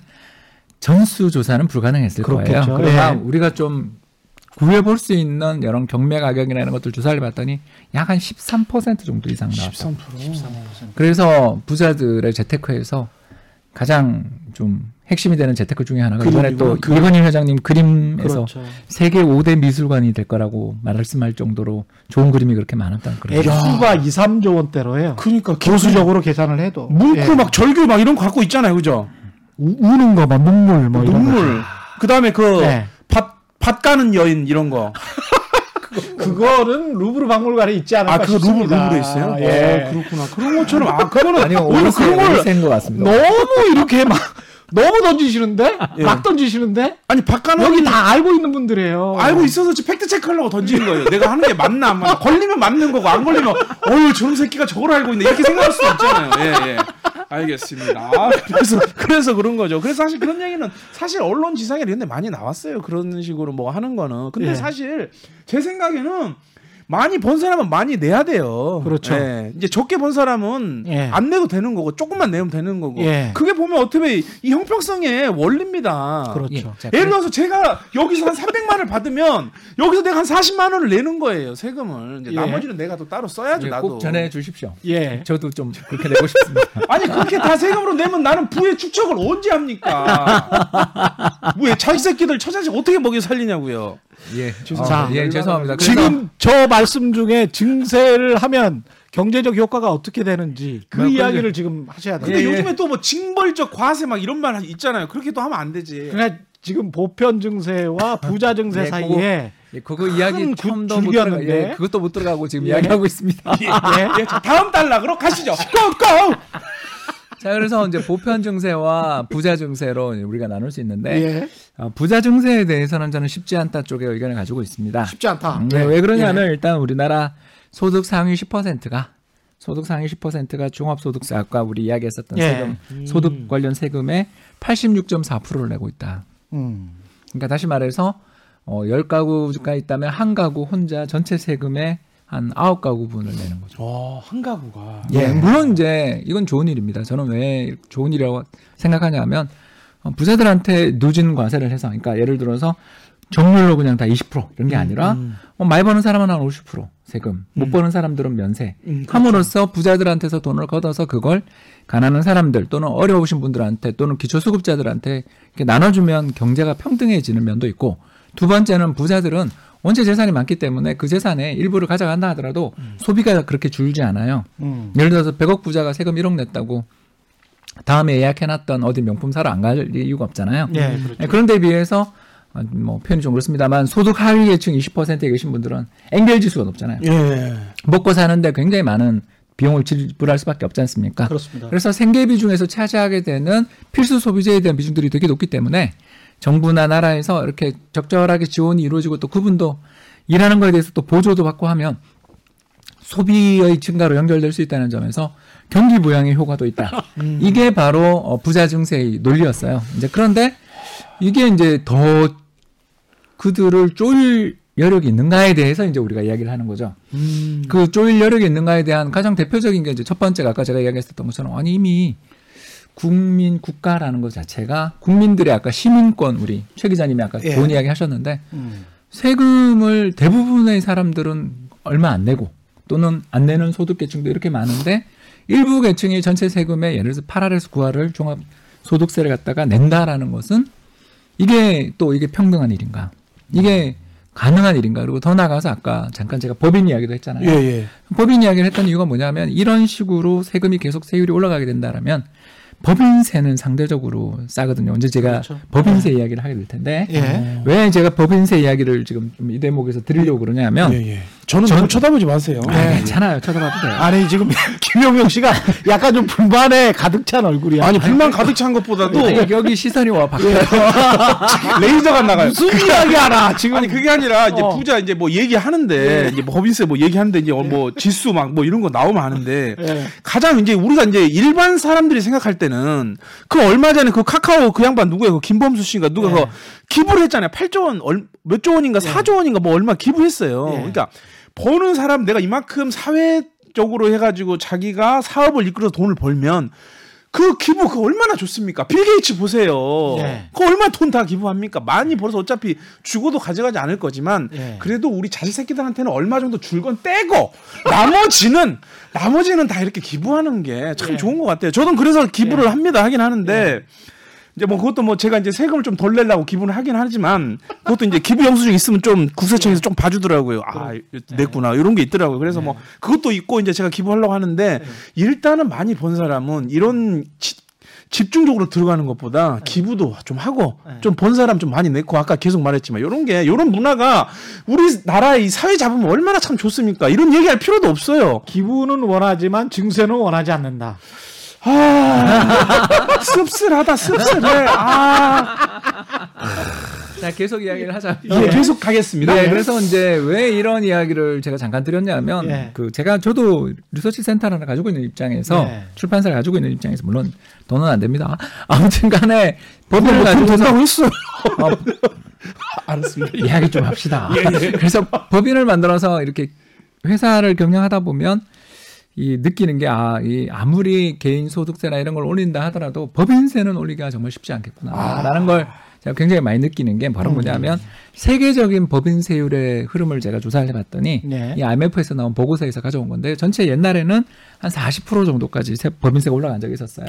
전수 조사는 불가능했을 그렇겠죠. 거예요. 그러나 예. 우리가 좀 구해 볼 수 있는 이런 경매 가격이나 이런 것들 조사를 봤더니 약 한 13% 정도 이상 나왔다. 13%. 그래서 부자들의 재테크에서 가장 좀 핵심이 되는 재테크 중에 하나가 이번에 또 그림이구나. 이건희 회장님 그림에서 그렇죠. 세계 5대 미술관이 될 거라고 말씀할 정도로 좋은 그림이 그렇게 많았다는 그런. 액수가 2, 3조 원대로예요. 그러니까 보수적으로 계산을 해도 뭉크 예. 막 절규 막 이런 거 갖고 있잖아요, 그죠? 우, 우는 거, 막 눈물, 뭐 이런 눈물. 그 다음에 그 네. 밭, 밭 가는 여인 이런 거. 거. 그거는 루브르 박물관에 있지 않을까 아, 그거 루브. 루브에 있어요? 예. 어, 그렇구나. 그런 것처럼. 아, 그거는. 아니요, 오히려 그런 걸. 오르세인 것 같습니다. 너무 이렇게 막 너무 던지시는데 예. 막 던지시는데 아니, 밭 가는 여기 다 알고 있는 분들이에요. 알고 있어서 지금 팩트 체크하려고 던지는 거예요. 내가 하는 게 맞나 안 맞나. 걸리면 맞는 거고 안 걸리면 어유 저런 새끼가 저걸 알고 있네 이렇게 생각할 수도 있잖아요. 예 예. 알겠습니다. 아, 그래서 그래서 그런 거죠. 그래서 사실 그런 얘기는 사실 언론 지상에 이런 데 많이 나왔어요. 그런 식으로 뭐 하는 거는. 근데 예. 사실 제 생각에는 많이 번 사람은 많이 내야 돼요. 그렇죠. 예. 이제 적게 번 사람은 예. 안 내도 되는 거고 조금만 내면 되는 거고. 예. 그게 보면 어떻게 이 형평성의 원리입니다. 그렇죠. 예, 자, 예를 들어서 제가 여기서 한 300만 원을 받으면 여기서 내가 한 40만 원을 내는 거예요 세금을 이제 예. 나머지는 내가 또 따로 써야죠 예, 나도 꼭 전해 주십시오. 예. 저도 좀 그렇게 내고 싶습니다. 아니 그렇게 다 세금으로 내면 나는 부의 축적을 언제 합니까 뭐야 자기 새끼들 처자식 어떻게 먹여 살리냐고요 예, 자, 예, 죄송합니다. 그래서 지금 저 말씀 중에 증세를 하면 경제적 효과가 어떻게 되는지 그 뭐, 이야기를 지금 하셔야 돼요. 근데 예, 예. 요즘에 또 뭐 징벌적 과세 막 이런 말 있잖아요 그렇게 또 하면 안 되지 그러니까 지금 보편 증세와 부자 증세 네, 사이에 예, 그거 이야기 큰 처음도 구- 못 들어가, 줄기였는데. 예, 그것도 못 들어가고 지금 예. 이야기하고 있습니다. 예, 자, 다음 달락으로 가시죠 고고 자, 그래서 이제 보편 증세와 부자 증세로 우리가 나눌 수 있는데 예. 어, 부자 증세에 대해서는 저는 쉽지 않다 쪽의 의견을 가지고 있습니다. 쉽지 않다. 음, 예. 네, 왜 그러냐면 일단 우리나라 소득 상위 10%가 소득 상위 10%가 종합소득세 아까 우리 이야기했었던 예. 세금 소득 관련 세금의 86.4%를 내고 있다. 음. 그러니까 다시 말해서 어, 10가구가 있다면 한 가구 혼자 전체 세금의 한 9가구분을 내는 거죠. 어 한 가구가 예, 물론 이제 이건 좋은 일입니다. 저는 왜 좋은 일이라고 생각하냐면 어, 부자들한테 누진 과세를 해서, 그러니까 예를 들어서 정률로 그냥 다 20% 이런 게 아니라 어, 많이 버는 사람은 한 50% 세금, 못 버는 사람들은 면세. 음, 그렇죠. 함으로써 부자들한테서 돈을 걷어서 그걸 가난한 사람들 또는 어려우신 분들한테 또는 기초수급자들한테 이렇게 나눠주면 경제가 평등해지는 면도 있고 두 번째는 부자들은 원체 재산이 많기 때문에 그 재산의 일부를 가져간다 하더라도 소비가 그렇게 줄지 않아요. 음. 예를 들어서 100억 부자가 세금 1억 냈다고 다음에 예약해놨던 어디 명품 사러 안 갈 이유가 없잖아요. 예, 그렇죠. 네, 그런데 비해서 아, 뭐 표현이 좀 그렇습니다만 소득 하위 계층 20%에 계신 분들은 엔겔 지수가 높잖아요. 예. 먹고 사는데 굉장히 많은 비용을 지불할 수밖에 없지 않습니까? 그렇습니다. 그래서 생계비 중에서 차지하게 되는 필수 소비재에 대한 비중들이 되게 높기 때문에 정부나 나라에서 이렇게 적절하게 지원이 이루어지고 또 그분도 일하는 거에 대해서 또 보조도 받고 하면 소비의 증가로 연결될 수 있다는 점에서 경기 부양의 효과도 있다. 이게 바로 어, 부자 증세의 논리였어요. 이제 그런데 이게 이제 더 그들을 쪼일 여력이 있는가에 대해서 이제 우리가 이야기를 하는 거죠. 음. 그 쪼일 여력이 있는가에 대한 가장 대표적인 게 이제 첫 번째가 아까 제가 이야기했었던 것처럼 아니 이미 국민 국가라는 것 자체가 국민들의 아까 시민권 우리 최 기자님이 아까 예. 좋은 이야기 하셨는데 음. 세금을 대부분의 사람들은 얼마 안 내고 또는 안 내는 소득 계층도 이렇게 많은데 일부 계층이 전체 세금의 예를 들어서 8할에서 9할을 종합 소득세를 갖다가 낸다라는 것은 이게 또 이게 평등한 일인가? 이게 가능한 일인가? 그리고 더 나가서 아까 잠깐 제가 법인 이야기도 했잖아요. 예, 예. 법인 이야기를 했던 이유가 뭐냐면 이런 식으로 세금이 계속 세율이 올라가게 된다라면 법인세는 상대적으로 싸거든요. 언제 제가 그렇죠. 법인세 이야기를 하게 될 텐데 예. 왜 제가 법인세 이야기를 지금 좀이 대목에서 드리려고 그러냐면 예, 예. 저는 너무 쳐다보지 마세요. 아, 괜찮아요. 쳐다봐도 돼요. 아니 지금 김용명 씨가 약간 좀 불만에 가득 찬 얼굴이야. 아니 불만 가득 찬 것보다도 아니, 여기 시선이 와 바뀌어요. 레이저가 나가요. 무슨 이야기 하나 지금 아니 그게 아니라 이제 어. 부자 이제 뭐 얘기하는데 이제 뭐 법인세 뭐 얘기하는데 이제 뭐 지수 막 뭐 이런 거 나오면 하는데 예. 가장 이제 우리가 이제 일반 사람들이 생각할 때는 그 얼마 전에 그 카카오 그 양반 누구예요? 그 김범수 씨인가 누가 예. 그 기부를 했잖아요. 8조 원, 얼, 몇조 원인가 4조 원인가 뭐 얼마 기부했어요. 예. 그러니까 버는 사람 내가 이만큼 사회적으로 해가지고 자기가 사업을 이끌어서 돈을 벌면 그 기부 그 얼마나 좋습니까? 빌 게이츠 보세요. 예. 그 얼마 돈다 기부합니까? 많이 벌어서 어차피 죽어도 가져가지 않을 거지만 예. 그래도 우리 자식 새끼들한테는 얼마 정도 줄 건 떼고 나머지는 나머지는 다 이렇게 기부하는 게참 예. 좋은 것 같아요. 저는 그래서 기부를 합니다. 하긴 하는데 이제 뭐 그것도 뭐 제가 이제 세금을 좀 덜 내려고 기부를 하긴 하지만 그것도 이제 기부 영수증 있으면 좀 국세청에서 좀 봐주더라고요. 아 냈구나 이런 게 있더라고요. 그래서 뭐 그것도 있고 이제 제가 기부하려고 하는데 일단은 많이 번 사람은 이런 치- 집중적으로 들어가는 것보다 기부도 좀 하고 좀번 사람 좀 많이 내고 아까 계속 말했지만 이런 게 이런 문화가 우리 나라의 이 사회 잡으면 얼마나 참 좋습니까? 이런 얘기할 필요도 없어요. 기부는 원하지만 증세는 원하지 않는다. 아 씁쓸하다 씁쓸해. 아 자, 계속 이야기를 하자. 예, 계속 가겠습니다. 네, 그래서 이제 왜 이런 이야기를 제가 잠깐 드렸냐면 예. 그 제가 저도 리서치 센터를 하나 가지고 있는 입장에서 네. 출판사를 가지고 있는 입장에서 물론 돈은 안 됩니다. 아무튼 간에 법인을 뭐 가지고 된다고 했어요. 어, 알았습니다. 이야기 좀 합시다. 예, 그래서 법인을 만들어서 이렇게 회사를 경영하다 보면 이 느끼는 게 아, 이 아무리 개인 소득세나 이런 걸 올린다 하더라도 법인세는 올리기가 정말 쉽지 않겠구나라는 걸 제가 굉장히 많이 느끼는 게 바로 뭐냐면 세계적인 법인세율의 흐름을 제가 조사를 해봤더니 네. 이 IMF에서 나온 보고서에서 가져온 건데 전체 옛날에는 한 40% 정도까지 세- 법인세가 올라간 적이 있었어요.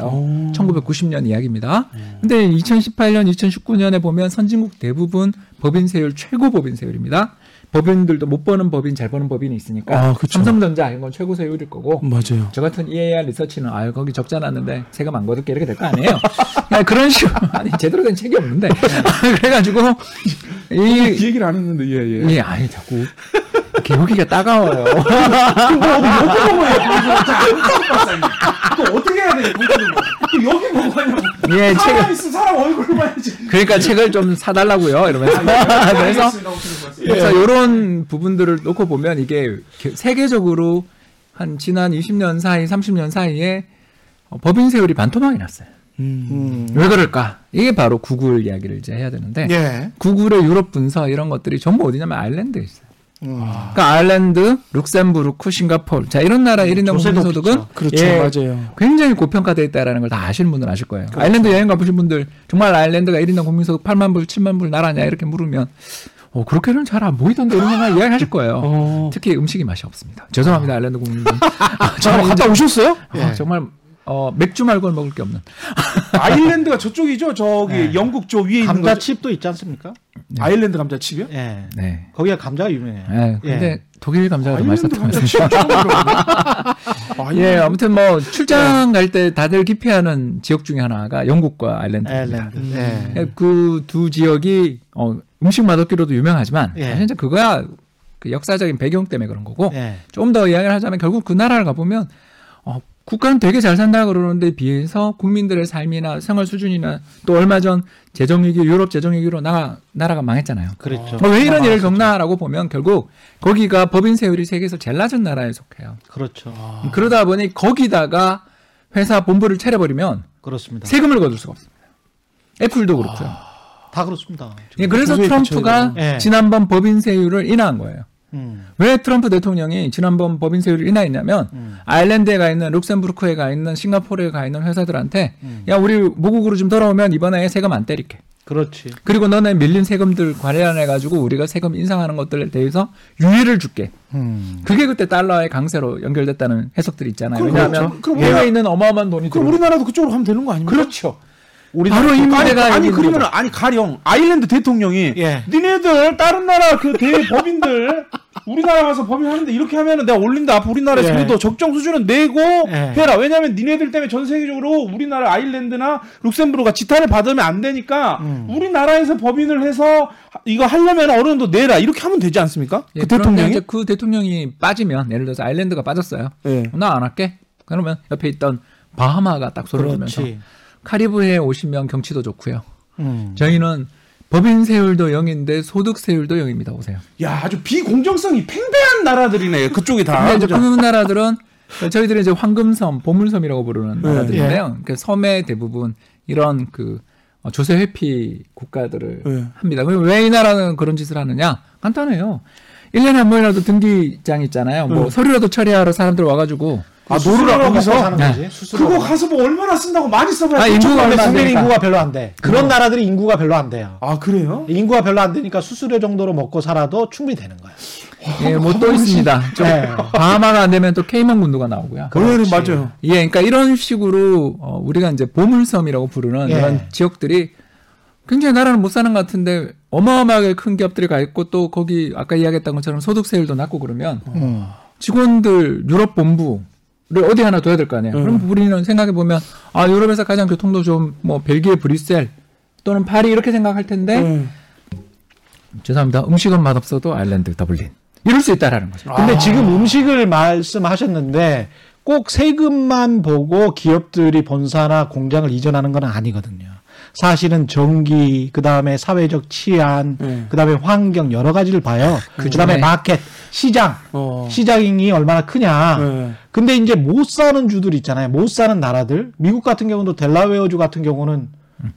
1990년 이야기입니다. 근데 2018년, 2019년에 보면 선진국 대부분 법인세율 최고 법인세율입니다. 법인들도 못 버는 법인, 잘 버는 법인이 있으니까 아, 그쵸. 삼성전자 이런 건 최고 세율일 거고 맞아요. 저 같은 EAR 리서치는 아유 거기 적자 났는데 세금 안 거둘게 이렇게 될 거 아니에요. 그냥 그런 식으로 아니 제대로 된 책이 없는데 그래가지고 이 이 얘기를 안 했는데 예 예. 예, 아니 자꾸 여기가 따가워요. 또 어떻게 해야 돼? 또 여기 보고 하냐고. 예, 사람 책 있어 사람 얼굴 봐야지. 그러니까 책을 좀 사달라고요 이러면서 그래서 그래서 이런 부분들을 놓고 보면 이게 게- 세계적으로 한 지난 20년 사이, 30년 사이에 어, 법인 세율이 반토막이 났어요. 음. 왜 그럴까? 이게 바로 구글 이야기를 이제 해야 되는데 예. 구글의 유럽 분서 이런 것들이 전부 어디냐면 아일랜드에 있어요. 음. 그러니까 아일랜드, 룩셈부르크, 싱가포르. 자, 이런 나라 1인당 조세도 국민 소득은 높죠. 그렇죠 예, 맞아요. 굉장히 고평가되어 있다라는 걸 다 아시는 분들은 아실 거예요. 아일랜드 여행 가보신 분들 정말 아일랜드가 1인당 국민 소득 8만 불, 7만 불 나라냐 이렇게 물으면 어 그렇게는 잘 안 보이던데 이런 거 이야기하실 거예요. 어. 특히 음식이 맛이 없습니다. 죄송합니다 아일랜드 국민들. 아, 저 갔다 오셨어요? 아, 정말 어, 맥주 말고는 먹을 게 없는. 아일랜드가 저쪽이죠. 저기 네. 영국 저 위에 있는 거. 감자칩도 있지 않습니까? 아일랜드 감자칩이요? 예. 네. 거기가 감자가 유명해요. 예, 근데 예. 독일 감자가 더 처음 들어보네. 예, 아무튼 뭐 출장 갈 때 다들 기피하는 지역 중에 하나가 영국과 아일랜드입니다. 아일랜드. 예. 그두 지역이 어, 음식 맛없기로도 유명하지만 예. 사실 이제 그거야 그 역사적인 배경 때문에 그런 거고 예. 좀더 이야기를 하자면 결국 그 나라를 가보면 어, 국가는 되게 잘 산다 그러는데 비해서 국민들의 삶이나 생활 수준이나 또 얼마 전 재정위기 유럽 재정위기로 나, 나라가 망했잖아요. 그렇죠. 뭐왜 이런 아, 일을 겪나라고 보면 결국 거기가 법인 세율이 세계에서 제일 낮은 나라에 속해요. 그렇죠. 그러다 보니 거기다가 회사 본부를 차려버리면 그렇습니다. 세금을 거둘 수가 없습니다. 애플도 그렇고요. 다 그렇습니다. 예, 그래서 트럼프가. 예. 지난번 법인세율을 인하한 거예요. 음. 왜 트럼프 대통령이 지난번 법인세율을 인하했냐면 음. 아일랜드에 가 있는 룩셈부르크에 가 있는 싱가포르에 가 있는 회사들한테 음. 야 우리 모국으로 좀 돌아오면 이번에 세금 안 때릴게. 그렇지. 그리고 너네 밀린 세금들 관련해 가지고 우리가 세금 인상하는 것들에 대해서 유예를 줄게. 음. 그게 그때 달러의 강세로 연결됐다는 해석들이 있잖아요. 왜냐하면 그렇죠. 우리가- 있는 어마어마한 돈이 그럼 들어오니까. 우리나라도 그쪽으로 가면 되는 거 아닙니까? 그렇죠. 바로 이 아니, 문제가 아니 그러면 아니 가령 아일랜드 대통령이 예. 니네들 다른 나라 그 대법인들 우리나라 가서 법인하는데 이렇게 하면은 내가 올린다 앞으로 우리나라에서 예. 그래도 적정 수준은 내고 예. 해라 왜냐면 니네들 때문에 전 세계적으로 우리나라 아일랜드나 룩셈부르가 지탄을 받으면 안 되니까 음. 우리나라에서 법인을 해서 이거 하려면 어느 정도 내라 이렇게 하면 되지 않습니까? 예, 그 대통령이 이제 그 대통령이 빠지면 예를 들어서 아일랜드가 빠졌어요. 예. 나안 할게. 그러면 옆에 있던 바하마가 딱 소리를 그렇지. 카리브해에 오시면 경치도 좋고요. 음. 저희는 법인 세율도 0인데 소득 세율도 0입니다. 오세요. 야 아주 비공정성이 팽배한 나라들이네 그쪽이 다 근데 이제 그죠? 그 나라들은 저희들이 이제 황금섬, 보물섬이라고 부르는 네. 나라들인데요. 그 섬의 대부분 이런 그 어, 조세 회피 국가들을 네. 합니다. 그럼 왜 이 나라는 그런 짓을 하느냐? 간단해요. 1년에 한 번이라도 등기장 있잖아요. 뭐 네. 서류라도 처리하러 사람들 와가지고 아 노르라 먹고 거기서 사는 네. 거지. 수수료. 그거 가서 뭐 얼마나 쓴다고 많이 써봐야 아, 아, 인구가 얼마 안 국민 되니까. 인구가 별로 안 돼. 그런 나라들이 인구가 별로 안 돼요. 아 그래요? 인구가 별로 안 되니까 수수료 정도로 먹고 살아도 충분히 되는 거야. 예, 뭐 또 있습니다. 좀 네. 바하마가 안 되면 또 케이먼 군도가 나오고요. 그렇지. 맞아요. 예, 그러니까 이런 식으로 어, 우리가 이제 보물섬이라고 부르는 예. 이런 지역들이 굉장히 나라는 못 사는 것 같은데 어마어마하게 큰 기업들이 가 있고 또 거기 아까 이야기했던 것처럼 소득세율도 낮고 그러면 음. 직원들 유럽 본부 를 어디 하나 둬야 될 거 아니에요. 그럼 우리는 생각해 보면 아 유럽에서 가장 교통도 좀뭐 벨기에 브뤼셀 또는 파리 이렇게 생각할 텐데 네. 죄송합니다. 음식은 맛없어도 아일랜드 더블린 이럴 수 있다라는 거죠. 근데 지금 음식을 말씀하셨는데 꼭 세금만 보고 기업들이 본사나 공장을 이전하는 건 아니거든요. 사실은 전기, 그 다음에 사회적 치안, 네. 그 다음에 환경 여러 가지를 봐요. 그 다음에 마켓, 시장, 어. 시장이 얼마나 크냐. 네. 근데 이제 못 사는 주들 있잖아요. 못 사는 나라들. 미국 같은 경우도 델라웨어주 같은 경우는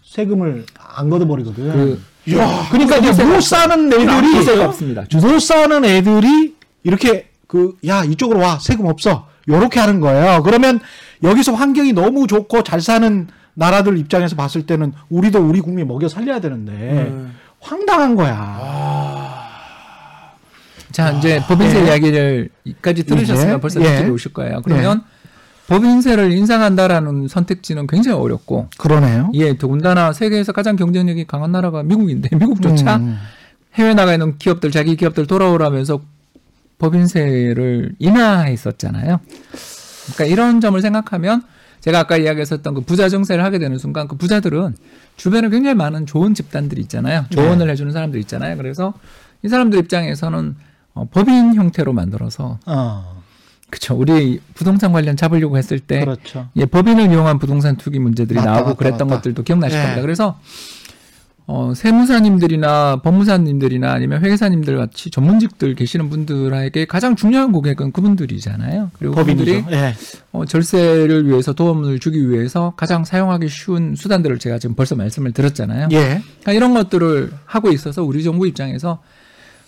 세금을 안 걷어버리거든. 그 야, 그러니까 이제 못 사는 애들이 없습니다. 못 사는 애들이 이렇게 그 야 이쪽으로 와 세금 없어 요렇게 하는 거예요. 그러면 여기서 환경이 너무 좋고 잘 사는 나라들 입장에서 봤을 때는 우리도 우리 국민 먹여 살려야 되는데 네. 황당한 거야. 자, 이제 법인세 예. 이야기를까지 들으셨으면 이제, 벌써 예. 느낌이 오실 거예요. 그러면 법인세를 인상한다라는 선택지는 굉장히 어렵고, 그러네요. 예, 더군다나 세계에서 가장 경쟁력이 강한 나라가 미국인데, 미국조차 음. 해외 나가 있는 기업들, 자기 기업들 돌아오라면서 법인세를 인하했었잖아요. 그러니까 이런 점을 생각하면 제가 아까 이야기했었던 그 부자 정세를 하게 되는 순간 그 부자들은 주변에 굉장히 많은 좋은 집단들이 있잖아요. 조언을 해주는 사람들 있잖아요. 그래서 이 사람들 입장에서는 어, 법인 형태로 만들어서 어, 그쵸 우리 부동산 관련 잡으려고 했을 때 그렇죠. 예, 법인을 이용한 부동산 투기 문제들이 맞다, 나오고 맞다, 그랬던 맞다. 것들도 기억나실 예. 겁니다. 그래서 어, 세무사님들이나 법무사님들이나 아니면 회계사님들 같이 전문직들 계시는 분들에게 가장 중요한 고객은 그분들이잖아요. 그리고 그분들이 법인이죠. 예. 어, 절세를 위해서 도움을 주기 위해서 가장 사용하기 쉬운 수단들을 제가 지금 벌써 말씀을 드렸잖아요. 예. 그러니까 이런 것들을 하고 있어서 우리 정부 입장에서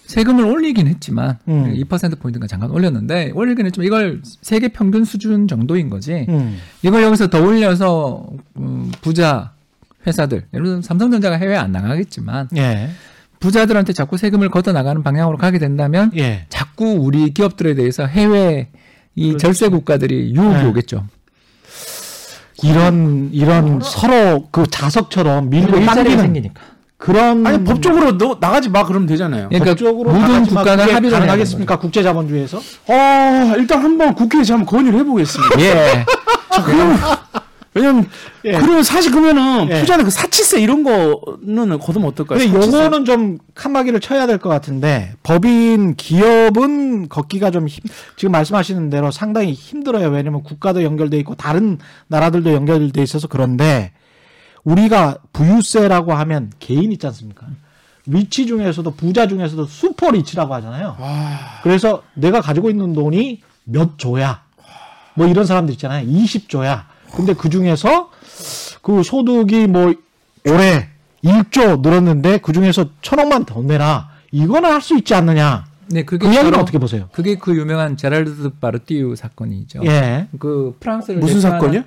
세금을 올리긴 했지만 음. 2%포인트가 잠깐 올렸는데 올리긴 했지만 이걸 세계 평균 수준 정도인 거지 음. 이걸 여기서 더 올려서 음, 부자 회사들 예를 들어 삼성전자가 해외에 안 나가겠지만 예. 부자들한테 자꾸 세금을 걷어 나가는 방향으로 가게 된다면 예. 자꾸 우리 기업들에 대해서 해외 이 절세 국가들이 유혹이 그렇죠. 네. 오겠죠. 이런 이런 서로 그 자석처럼 밀고 일자리가 생기니까. 그런 아니 법적으로 너 나가지 마 그러면 되잖아요. 그러니까 법적으로 모든 국가가 합의를 해야 가능하겠습니까? 국제 자본주의에서? 어 일단 한번 국회에서 한번 건의를 해보겠습니다. 예. 자, 그러면 왜냐면 예. 그러면 사실 그러면은 예. 부자는 그 사치세 이런 거는 거두면 어떨까요? 근데 사치세? 요거는 좀 칸막이를 쳐야 될 것 같은데 법인 기업은 걷기가 좀 힘, 지금 말씀하시는 대로 상당히 힘들어요. 왜냐면 국가도 연결돼 있고 다른 나라들도 연결돼 있어서 그런데 우리가 부유세라고 하면 개인 있지 않습니까? 위치 중에서도 부자 중에서도 슈퍼 리치라고 하잖아요. 아, 그래서 내가 가지고 있는 돈이 몇 조야. 뭐 이런 사람들 있잖아요. 20조야. 근데 그 중에서 그 소득이 뭐 올해 1조 늘었는데 그 중에서 천억만 더 내라. 이거는 할 수 있지 않느냐. 네, 그게 그 이야기는 어떻게 보세요? 그게 그 유명한 제랄드 바르티유 사건이죠. 예. 그 프랑스를 무슨 사건이요?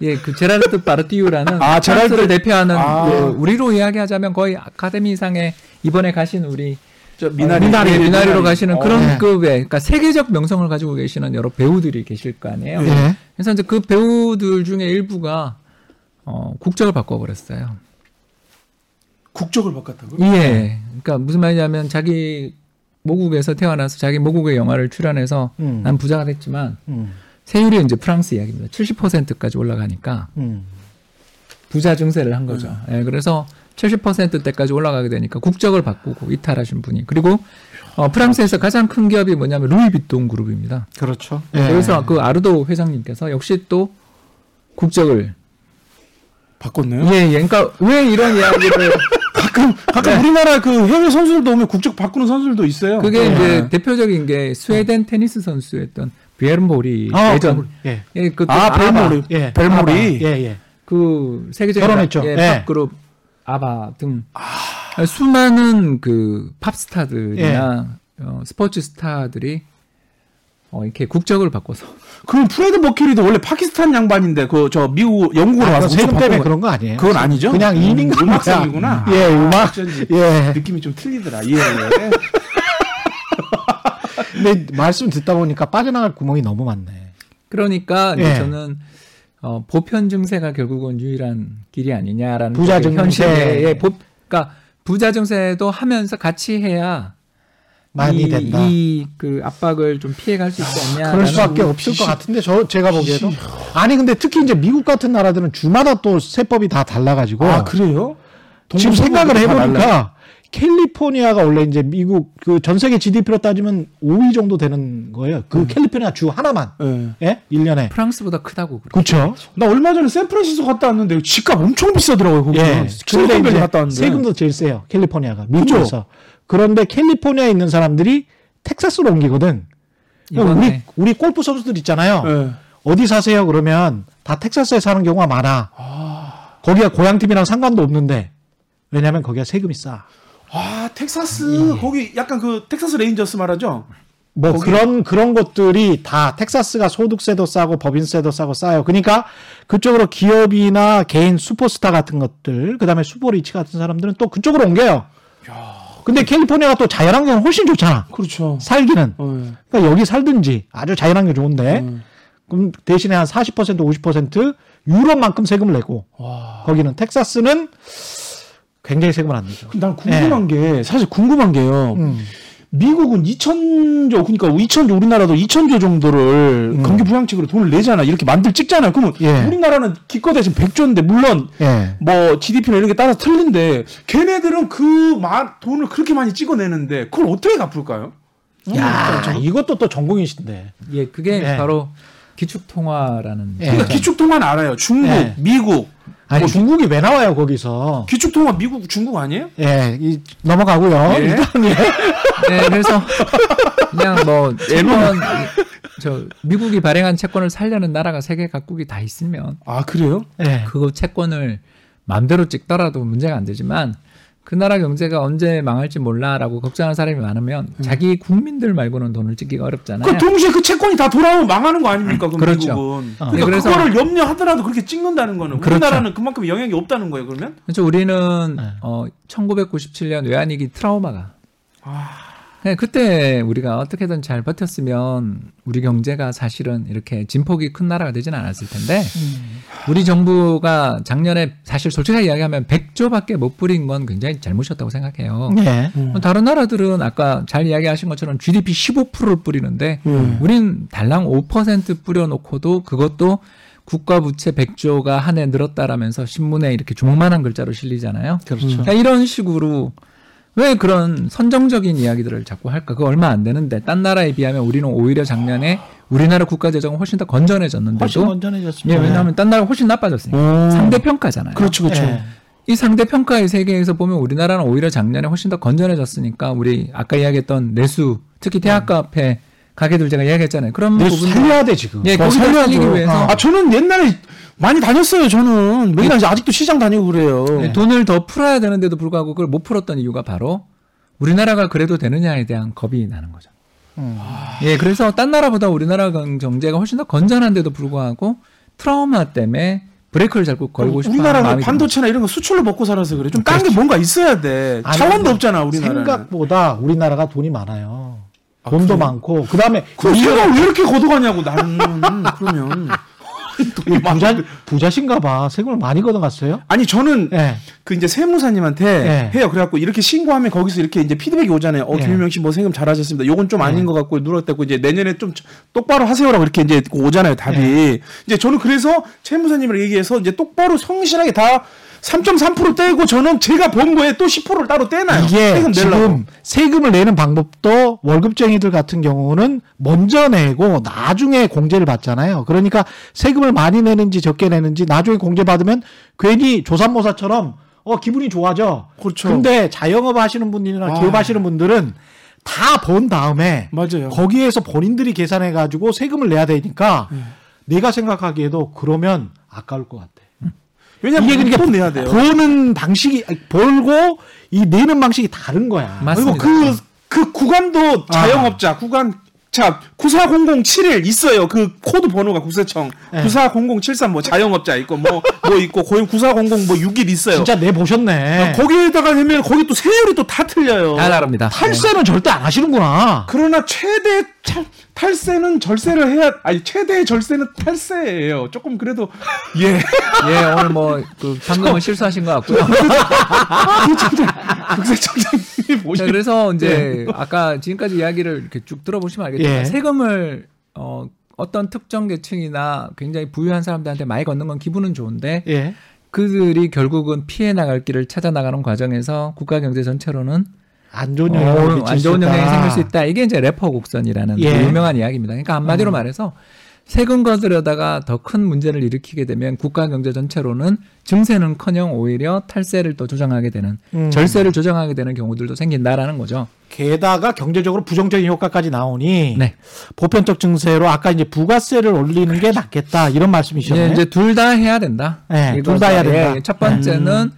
예, 그 제랄드 바르티유라는 아, 프랑스를 제랄드- 대표하는 아. 그 우리로 이야기하자면 거의 아카데미상에 이번에 가신 우리 저 미나리, 미나리 예, 미나리로 가시는 어. 그런 네. 급의 그러니까 세계적 명성을 가지고 계시는 여러 배우들이 계실 거 아니에요. 예. 그래서 이제 그 배우들 중에 일부가 어, 국적을 바꿔버렸어요. 국적을 바꿨다고? 예. 그러니까 무슨 말이냐면 자기 모국에서 태어나서 자기 모국의 영화를 출연해서 음. 난 부자가 됐지만 음. 세율이 이제 프랑스 이야기입니다. 70%까지 올라가니까 음. 부자 증세를 한 거죠. 예, 그래서 70%대까지 올라가게 되니까 국적을 바꾸고 이탈하신 분이 그리고 어, 프랑스에서 가장 큰 기업이 뭐냐면 루이비통 그룹입니다. 그렇죠. 그래서 그 아르도 회장님께서 역시 또 국적을 바꿨나요? 예, 예. 그러니까 왜 이런 이야기를 가끔 가끔 우리나라 그 해외 선수들도 오면 국적 바꾸는 선수들도 있어요. 그게 예. 이제 대표적인 게 스웨덴 테니스 선수였던 비에르모리 아, 예전 예. 예, 그 아, 벨모리. 예. 벨모리. 예, 예. 그 세계적인 결혼했죠. 예, 예. 팝 그룹 아바 등 수많은 그 팝스타들이나 예. 어, 스포츠 스타들이 어, 이렇게 국적을 바꿔서 그럼 프레드 머큐리도 원래 파키스탄 양반인데 그 저 미국 영국으로 아, 와서 세금 때문에 그런 거 아니에요? 그건 아니죠? 그냥 이민 간 거야. 음악성이구나. 예, 음악. 어쩐지 예. 느낌이 좀 틀리더라. 예, 예. 근데 말씀 듣다 보니까 빠져나갈 구멍이 너무 많네. 그러니까 예. 저는 어, 보편 증세가 결국은 유일한 길이 아니냐라는 부자 증세. 예, 보, 그러니까 부자 증세도 하면서 같이 해야 많이 이, 된다. 이 그 압박을 좀 피해갈 수 있지 않냐. 그럴 수밖에 없을 것 같은데 저 제가 보기에도 아니 근데 특히 이제 미국 같은 나라들은 주마다 또 세법이 다 달라가지고 아 그래요? 지금 생각을? 해보니까 캘리포니아가 원래 이제 미국 그 전 세계 GDP로 따지면 5위 정도 되는 거예요. 그 캘리포니아 주 하나만 예. 예 1년에 프랑스보다 크다고. 그렇죠. 나 얼마 전에 샌프란시스코 갔다 왔는데 집값 엄청 비싸더라고요. 거기. 예. 는 근데 실리콘밸리 이제 갔다 왔는데. 세금도 제일 세요. 캘리포니아가 미국에서. 그런데 캘리포니아에 있는 사람들이 텍사스로 옮기거든. 그럼 우리 이번에 우리 골프 선수들 있잖아요. 예. 어디 사세요? 그러면 다 텍사스에 사는 경우가 많아. 거기가 고향 팀이랑 상관도 없는데 왜냐하면 거기가 세금이 싸. 아 텍사스 거기 약간 그 텍사스 레인저스 말하죠? 뭐 거기- 그런 그런 것들이 다 텍사스가 소득세도 싸고 법인세도 싸고 싸요. 그러니까 그쪽으로 기업이나 개인 슈퍼스타 같은 것들, 그다음에 super rich 같은 사람들은 또 그쪽으로 옮겨요. 근데 캘리포니아가 또 자연환경은 훨씬 좋잖아. 그렇죠. 살기는. 예. 그러니까 여기 살든지 아주 자연환경 좋은데 음. 그럼 대신에 한 40% 50% 유럽만큼 세금을 내고 와. 거기는 텍사스는 굉장히 세금을 안 내죠. 난 궁금한 게 사실 궁금한 게요. 음. 미국은 2천조 그러니까 2천조 우리나라도 2천조 정도를 음. 경기 부양책으로 돈을 내잖아. 이렇게 만들 찍잖아요. 그러면 예. 우리나라는 기껏 해서 100조인데 물론 예. 뭐 GDP나 이런 게 따라 틀린데 걔네들은 그 마, 돈을 그렇게 많이 찍어내는데 그걸 어떻게 갚을까요? 야, 이것도 또 전공이신데. 예, 그게 예. 바로 기축통화라는 예. 그러니까 기축통화는 알아요. 중국, 네. 미국. 아니 뭐 중국이 왜 나와요 거기서? 기축통화 미국, 중국 아니에요? 예, 이, 넘어가고요. 예. 일단 예. 네, 그래서 그냥 뭐 채권 저 미국이 발행한 채권을 살려는 나라가 세계 각국이 다 있으면 아 그래요? 예. 그 채권을 마음대로 찍더라도 문제가 안 되지만 그 나라 경제가 언제 망할지 몰라라고 걱정하는 사람이 많으면 자기 국민들 말고는 돈을 찍기가 어렵잖아요. 그 동시에 그 채권이 다 돌아오면 망하는 거 아닙니까? 그럼 그렇죠. 미국은. 어. 그러니까 네, 그래서- 그거를 염려하더라도 그렇게 찍는다는 거는 그렇죠. 우리나라는 그만큼 영향이 없다는 거예요. 그러면? 그렇죠. 우리는 네. 어 1997년 외환위기 트라우마가 아, 네, 그때 우리가 어떻게든 잘 버텼으면 우리 경제가 사실은 이렇게 진폭이 큰 나라가 되지는 않았을 텐데 우리 정부가 작년에 사실 솔직하게 이야기하면 100조밖에 못 뿌린 건 굉장히 잘못이었다고 생각해요. 네. 뭐 다른 나라들은 아까 잘 이야기하신 것처럼 GDP 15%를 뿌리는데 음. 우린 달랑 5% 뿌려놓고도 그것도 국가 부채 100조가 한 해 늘었다라면서 신문에 이렇게 주먹만한 글자로 실리잖아요. 그렇죠. 그러니까 이런 식으로 왜 그런 선정적인 이야기들을 자꾸 할까? 그거 얼마 안 되는데 딴 나라에 비하면 우리는 오히려 작년에 우리나라 국가 재정은 훨씬 더 훨씬 건전해졌는데도 건전해졌습니다. 예, 왜냐하면 딴 나라 훨씬 나빠졌으니까 오. 상대 평가잖아요. 그렇죠, 그렇죠. 예. 이 상대 평가의 세계에서 보면 우리나라는 오히려 작년에 훨씬 더 건전해졌으니까 우리 아까 이야기했던 내수 특히 대학가 앞에 가게들 제가 이야기했잖아요. 그런 내 부분 살려야 돼 지금. 예, 어. 살리기 위해서 아 저는 옛날에 많이 다녔어요. 저는 맨날 이제 아직도 시장 다니고 그래요. 네, 돈을 더 풀어야 되는데도 불구하고 그걸 못 풀었던 이유가 바로 우리나라가 그래도 되느냐에 대한 겁이 나는 거죠. 음. 예, 그래서 딴 나라보다 우리나라 경제가 훨씬 더 건전한데도 불구하고 트라우마 때문에 브레이크를 잘 걸고 싶어 마음이 반도체나 이런 거 수출로 먹고 살아서 그래. 좀 딴게 뭔가 있어야 돼. 차원도 없잖아 우리나라. 생각보다 우리나라가 돈이 많아요. 아, 돈도? 많고 그다음에 그럼 세금 왜 이렇게 걷어가냐고 나는 그러면 이 부자 부자신가 봐. 세금을 많이 걷어갔어요. 아니 저는 예. 그 이제 세무사님한테 네. 해요. 그래갖고 이렇게 신고하면 거기서 이렇게 이제 피드백이 오잖아요. 어 네. 김일명 씨 뭐 세금 잘하셨습니다. 요건 좀 아닌 네. 것 같고 누락됐고 이제 내년에 좀 똑바로 하세요라고 이렇게 이제 오잖아요. 답이 네. 이제 저는 그래서 세무사님을 얘기해서 이제 똑바로 성실하게 다 3.3% 떼고 저는 제가 번 거에 또 10%를 따로 떼놔요. 이게 세금 내려고. 지금 세금을 내는 방법도 월급쟁이들 같은 경우는 먼저 내고 나중에 공제를 받잖아요. 그러니까 세금을 많이 내는지 적게 내는지 나중에 공제 받으면 괜히 조삼모사처럼 어 기분이 좋아져. 그렇죠. 근데 자영업 하시는 분들이나 아. 기업 하시는 분들은 다 번 다음에 맞아요. 거기에서 본인들이 계산해 가지고 세금을 내야 되니까 네. 내가 생각하기에도 그러면 아까울 것 같아. 왜냐면 이게 그러니까 돈 내야 돼요. 보는 방식이 아니, 벌고 이 내는 방식이 다른 거야. 맞습니다. 그리고 그, 그 구간도 아. 자영업자 구간 자 940071 있어요. 그 코드 번호가 국세청 네. 940073 뭐 자영업자 있고 뭐뭐 있고 거기 9400뭐61 있어요. 진짜 내 보셨네. 거기에다가 하면 거기 또 세율이 또 다 틀려요. 다 다릅니다. 탈세는 절대 안 하시는구나. 그러나 최대 탈, 탈세는 절세를 해야 아니 최대의 절세는 탈세예요. 조금 그래도 예. 예, 오늘 뭐그 방금은 실수하신 것 같고요. 국세청장님이 자, 보시 그래서 이제 아까 지금까지 이야기를 이렇게 쭉 들어보시면 알겠지만 예. 세금을 어, 어떤 특정 계층이나 굉장히 부유한 사람들한테 많이 걷는 건 기분은 좋은데 예. 그들이 결국은 피해 나갈 길을 찾아 나가는 과정에서 국가 경제 전체로는 안 좋은 영향을 어, 안수 좋은. 영향이 생길 수 있다. 이게 이제 래퍼 곡선이라는 예. 그 유명한 이야기입니다. 그러니까 한마디로 음. 말해서 세금 거들여다가 더 큰 문제를 일으키게 되면 국가 경제 전체로는 증세는커녕 오히려 탈세를 또 조정하게 되는 음. 절세를 조정하게 되는 경우들도 생긴다라는 거죠. 게다가 경제적으로 부정적인 효과까지 나오니 네. 보편적 증세로 아까 이제 부가세를 올리는 게 낫겠다 이런 말씀이셨네요. 예, 이제 둘 다 해야 된다. 네, 이거죠. 둘다 해야 된다. 예, 첫 번째는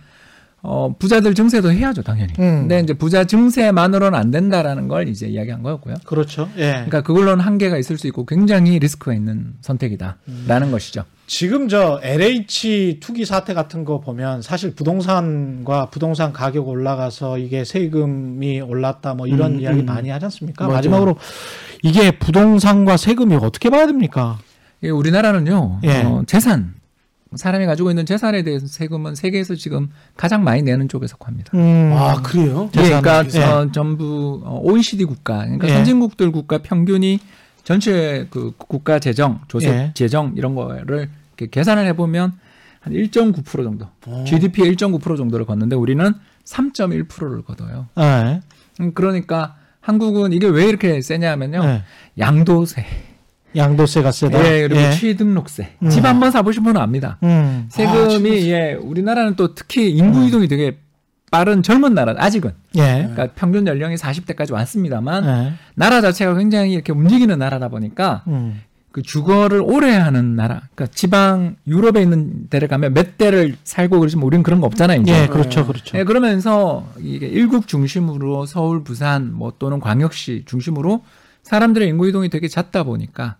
어, 부자들 증세도 해야죠, 당연히. 음. 근데 이제 부자 증세만으로는 안 된다라는 걸 이제 이야기한 거였고요. 그렇죠. 예. 그러니까 그걸로는 한계가 있을 수 있고 굉장히 리스크가 있는 선택이다라는 것이죠. 지금 저 LH 투기 사태 같은 거 보면 사실 부동산과 부동산 가격 올라가서 이게 세금이 올랐다 뭐 이런 음, 이야기 음. 많이 하지 않습니까? 맞아요. 마지막으로 이게 부동산과 세금이 어떻게 봐야 됩니까? 예, 우리나라는요, 예. 어, 재산, 사람이 가지고 있는 재산에 대해서 세금은 세계에서 지금 가장 많이 내는 쪽에 속합니다. 음. 아 그래요? 예, 그러니까 어, 전부 어, OECD 국가, 그러니까 예. 선진국들 국가 평균이 전체 그 국가 재정, 조세 예. 재정 이런 거를 이렇게 계산을 해보면 한 1.9% 정도, 어. GDP의 1.9% 정도를 걷는데 우리는 3.1%를 걷어요. 예. 음, 그러니까 한국은 이게 왜 이렇게 세냐면요, 예. 양도세, 양도세가 세다. 예, 그리고 예. 취등록세, 음. 집 한번 사보신 분은 압니다. 음. 세금이 예 우리나라는 또 특히 인구 이동이 되게 빠른 젊은 나라 아직은 예. 그러니까 평균 연령이 40대까지 왔습니다만 예. 나라 자체가 굉장히 이렇게 움직이는 나라다 보니까 음. 그 주거를 오래 하는 나라 그러니까 지방 유럽에 있는 데를 가면 몇 대를 살고 그러시면 우리는 그런 거 없잖아요 이제 예, 그렇죠, 그렇죠. 예, 그러면서 이게 일국 중심으로 서울 부산 뭐 또는 광역시 중심으로 사람들의 인구 이동이 되게 잦다 보니까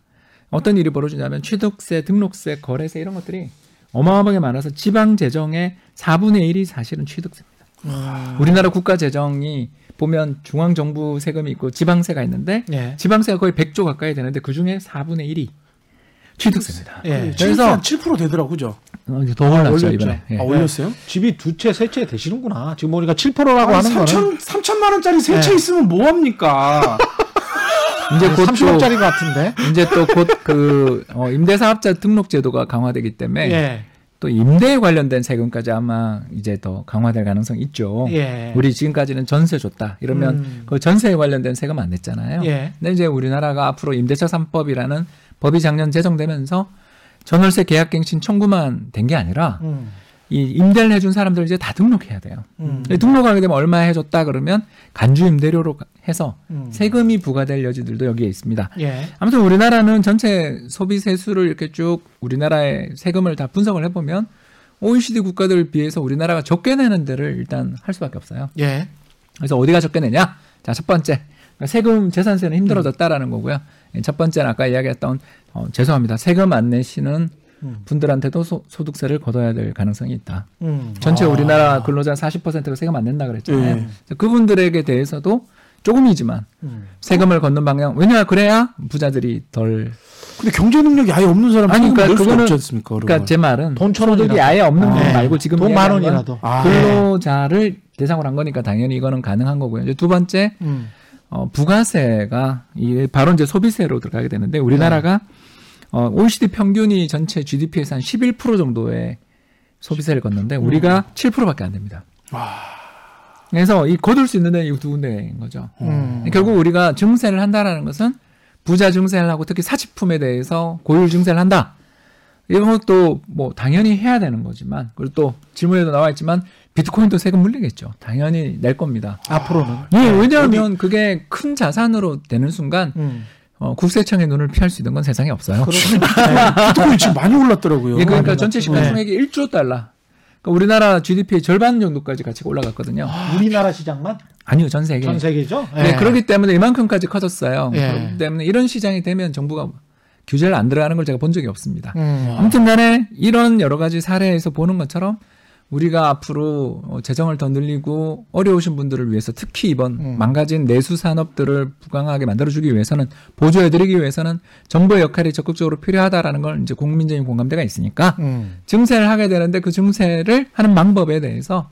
어떤 일이 벌어지냐면 취득세, 등록세, 거래세 이런 것들이 어마어마하게 많아서 지방 재정의 4분의 1이 사실은 취득세입니다. 우리나라 국가 재정이 보면 중앙 정부 세금이 있고 지방세가 있는데 예. 지방세가 거의 100조 가까이 되는데 그 중에 4분의 1이 취득세입니다. 예. 그래서 7% 되더라고 그죠? 어, 더 올랐죠 올렸죠. 이번에. 예. 아, 올렸어요? 집이 두 채, 세 채 되시는구나. 지금 보니까 7%라고 아니, 하는 거는 3천 3천만 원짜리 세채 네. 있으면 뭐 합니까? 이제 곧 30원짜리 같은데. 또 이제 또 곧 그 어, 임대사업자 등록 제도가 강화되기 때문에 예. 또 임대에 관련된 세금까지 아마 이제 더 강화될 가능성이 있죠. 예. 우리 지금까지는 전세 줬다 이러면 음. 그 전세에 관련된 세금 안 냈잖아요. 예. 근데 이제 우리나라가 앞으로 임대차 3법이라는 법이 작년 제정되면서 전월세 계약갱신 청구만 된 게 아니라 음. 이 임대를 해준 사람들 이제 다 등록해야 돼요. 음. 등록하게 되면 얼마 해줬다 그러면 간주 임대료로 해서 음. 세금이 부과될 여지들도 여기에 있습니다. 예. 아무튼 우리나라는 전체 소비 세수를 이렇게 쭉 우리나라의 세금을 다 분석을 해보면 OECD 국가들 비해서 우리나라가 적게 내는 데를 일단 할 수밖에 없어요. 예. 그래서 어디가 적게 내냐? 자, 첫 번째. 그러니까 세금 재산세는 힘들어졌다라는 거고요. 예, 첫 번째는 아까 이야기했던 어, 죄송합니다. 세금 안 내시는 음. 분들한테도 소, 소득세를 걷어야 될 가능성이 있다. 음. 전체 우리나라 근로자 40%가 세금 안 낸다 그랬잖아요. 예. 그래서 그분들에게 대해서도 조금이지만 음. 세금을 걷는 방향. 왜냐 그래야 부자들이 덜. 근데 경제 능력이 아예 없는 사람 아니, 세금 그러니까 그거는- 없지 않습니까? 그러니까 제 말은 돈천 소득이. 아예 없는 분 아, 말고 지금 돈 만 원이라도. 아, 근로자를 대상으로 한 거니까 당연히 이거는 가능한 거고요. 이제 두 번째 음. 어, 부가세가 이 바로 이제 소비세로 들어가게 되는데 우리나라가 어, OECD 평균이 전체 GDP에서 한 11% 정도의 소비세를 걷는데 우리가 7%밖에 안 됩니다. 그래서 이 거둘 수 있는 데는 이두 군데인 거죠. 음. 결국 우리가 증세를 한다라는 것은 부자 증세를 하고 특히 사치품에 대해서 고율 증세를 한다. 이런 것도 뭐 당연히 해야 되는 거지만 그리고 또 질문에도 나와 있지만 비트코인도 세금 물리겠죠. 당연히 낼 겁니다. 앞으로는. 예, 왜냐하면 그게 큰 자산으로 되는 순간 음. 어, 국세청의 눈을 피할 수 있는 건 세상에 없어요. 비트코인 지금 많이 올랐더라고요. 예, 그러니까 전체 올랐죠. 시가 총액이 1조 달러. 그러니까 우리나라 GDP의 절반 정도까지 가치가 올라갔거든요. 우리나라 시장만 아니요, 전 세계. 전 세계죠. 네, 예. 그렇기 때문에 이만큼까지 커졌어요. 예. 그렇기 때문에 이런 시장이 되면 정부가 규제를 안 들어가는 걸 제가 본 적이 없습니다. 음. 아무튼 간에 이런 여러 가지 사례에서 보는 것처럼 우리가 앞으로 어, 재정을 더 늘리고 어려우신 분들을 위해서 특히 이번 음. 망가진 내수 산업들을 부강하게 만들어주기 위해서는 보조해드리기 위해서는 정부의 역할이 적극적으로 필요하다라는 걸 이제 국민적인 공감대가 있으니까 음. 증세를 하게 되는데 그 증세를 하는 방법에 대해서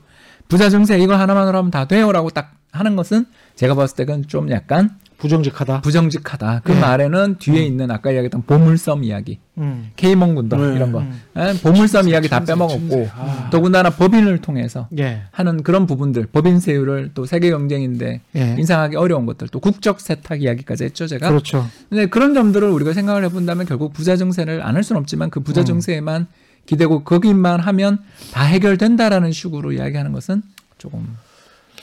부자 증세 이거 하나만으로 하면 다 돼요라고 딱 하는 것은 제가 봤을 때는 좀 약간 부정직하다. 부정직하다. 그 네. 말에는 뒤에 있는 아까 이야기했던 보물섬 이야기, 음. K몽 군도 네. 이런 거, 음. 에, 보물섬 이야기 다 빼먹었고. 아. 더군다나 법인을 통해서 예. 하는 그런 부분들, 법인 세율을 또 세계 경쟁인데 예. 인상하기 어려운 것들, 또 국적 세탁 이야기까지 했죠 제가. 그렇죠. 근데 그런 점들을 우리가 생각을 해본다면 결국 부자 증세를 안 할 수는 없지만 그 부자 음. 증세에만 기대고 거기만 하면 다 해결된다라는 식으로 이야기하는 것은 조금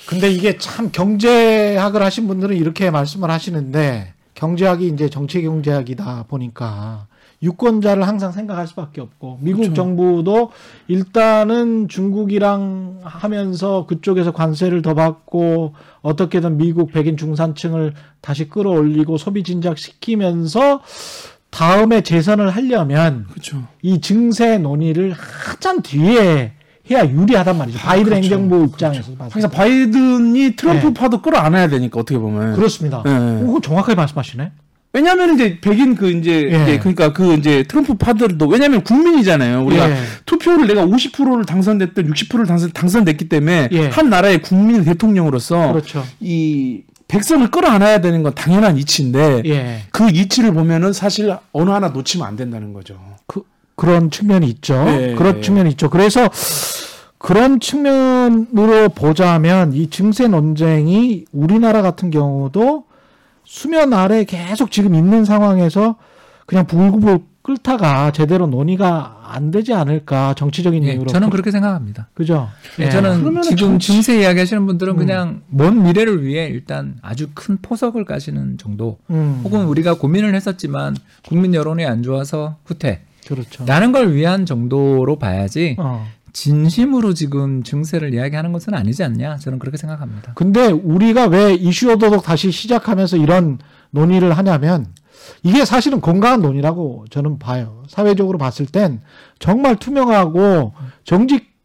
근데 이게 참 경제학을 하신 분들은 이렇게 말씀을 하시는데 경제학이 이제 정치 경제학이다 보니까 유권자를 항상 생각할 수밖에 없고 미국 그렇죠. 정부도 일단은 중국이랑 하면서 그쪽에서 관세를 더 받고 어떻게든 미국 백인 중산층을 다시 끌어올리고 소비 진작시키면서 다음에 재선을 하려면 그렇죠. 이 증세 논의를 한참 뒤에 해야 유리하단 말이죠. 바이든 그렇죠. 행정부 입장에서 봤을 그래서 때. 바이든이 트럼프 네. 파도 끌어안아야 되니까 어떻게 보면. 그렇습니다. 예, 예. 오, 정확하게 말씀하시네. 왜냐하면 이제 백인 그 이제, 예. 이제 그러니까 그 이제 트럼프 파들도 왜냐하면 국민이잖아요. 우리가 예. 투표를 내가 50%를 당선됐든 60%를 당선 당선됐기 때문에 예. 한 나라의 국민 대통령으로서 그렇죠. 이 백성을 끌어안아야 되는 건 당연한 이치인데 예. 그 이치를 보면은 사실 어느 하나 놓치면 안 된다는 거죠. 그, 그런 측면이 있죠. 예, 그런 예. 측면이 있죠. 그래서 그런 측면으로 보자면 이 증세 논쟁이 우리나라 같은 경우도 수면 아래 계속 지금 있는 상황에서 그냥 불구불 끓다가 제대로 논의가 안 되지 않을까 정치적인 예, 이유로 저는 그렇게 생각합니다. 그죠? 예, 예. 저는 지금 정치- 증세 이야기하시는 분들은 음. 그냥 먼 미래를 위해 일단 아주 큰 포석을 까시는 정도, 음, 혹은 우리가 고민을 했었지만 국민 여론이 안 좋아서 후퇴. 그렇죠. 라는 걸 위한 정도로 봐야지 어. 진심으로 지금 증세를 이야기하는 것은 아니지 않냐 저는 그렇게 생각합니다. 근데 우리가 왜 이슈 오도독 다시 시작하면서 이런 논의를 하냐면 이게 사실은 건강한 논의라고 저는 봐요. 사회적으로 봤을 땐 정말 투명하고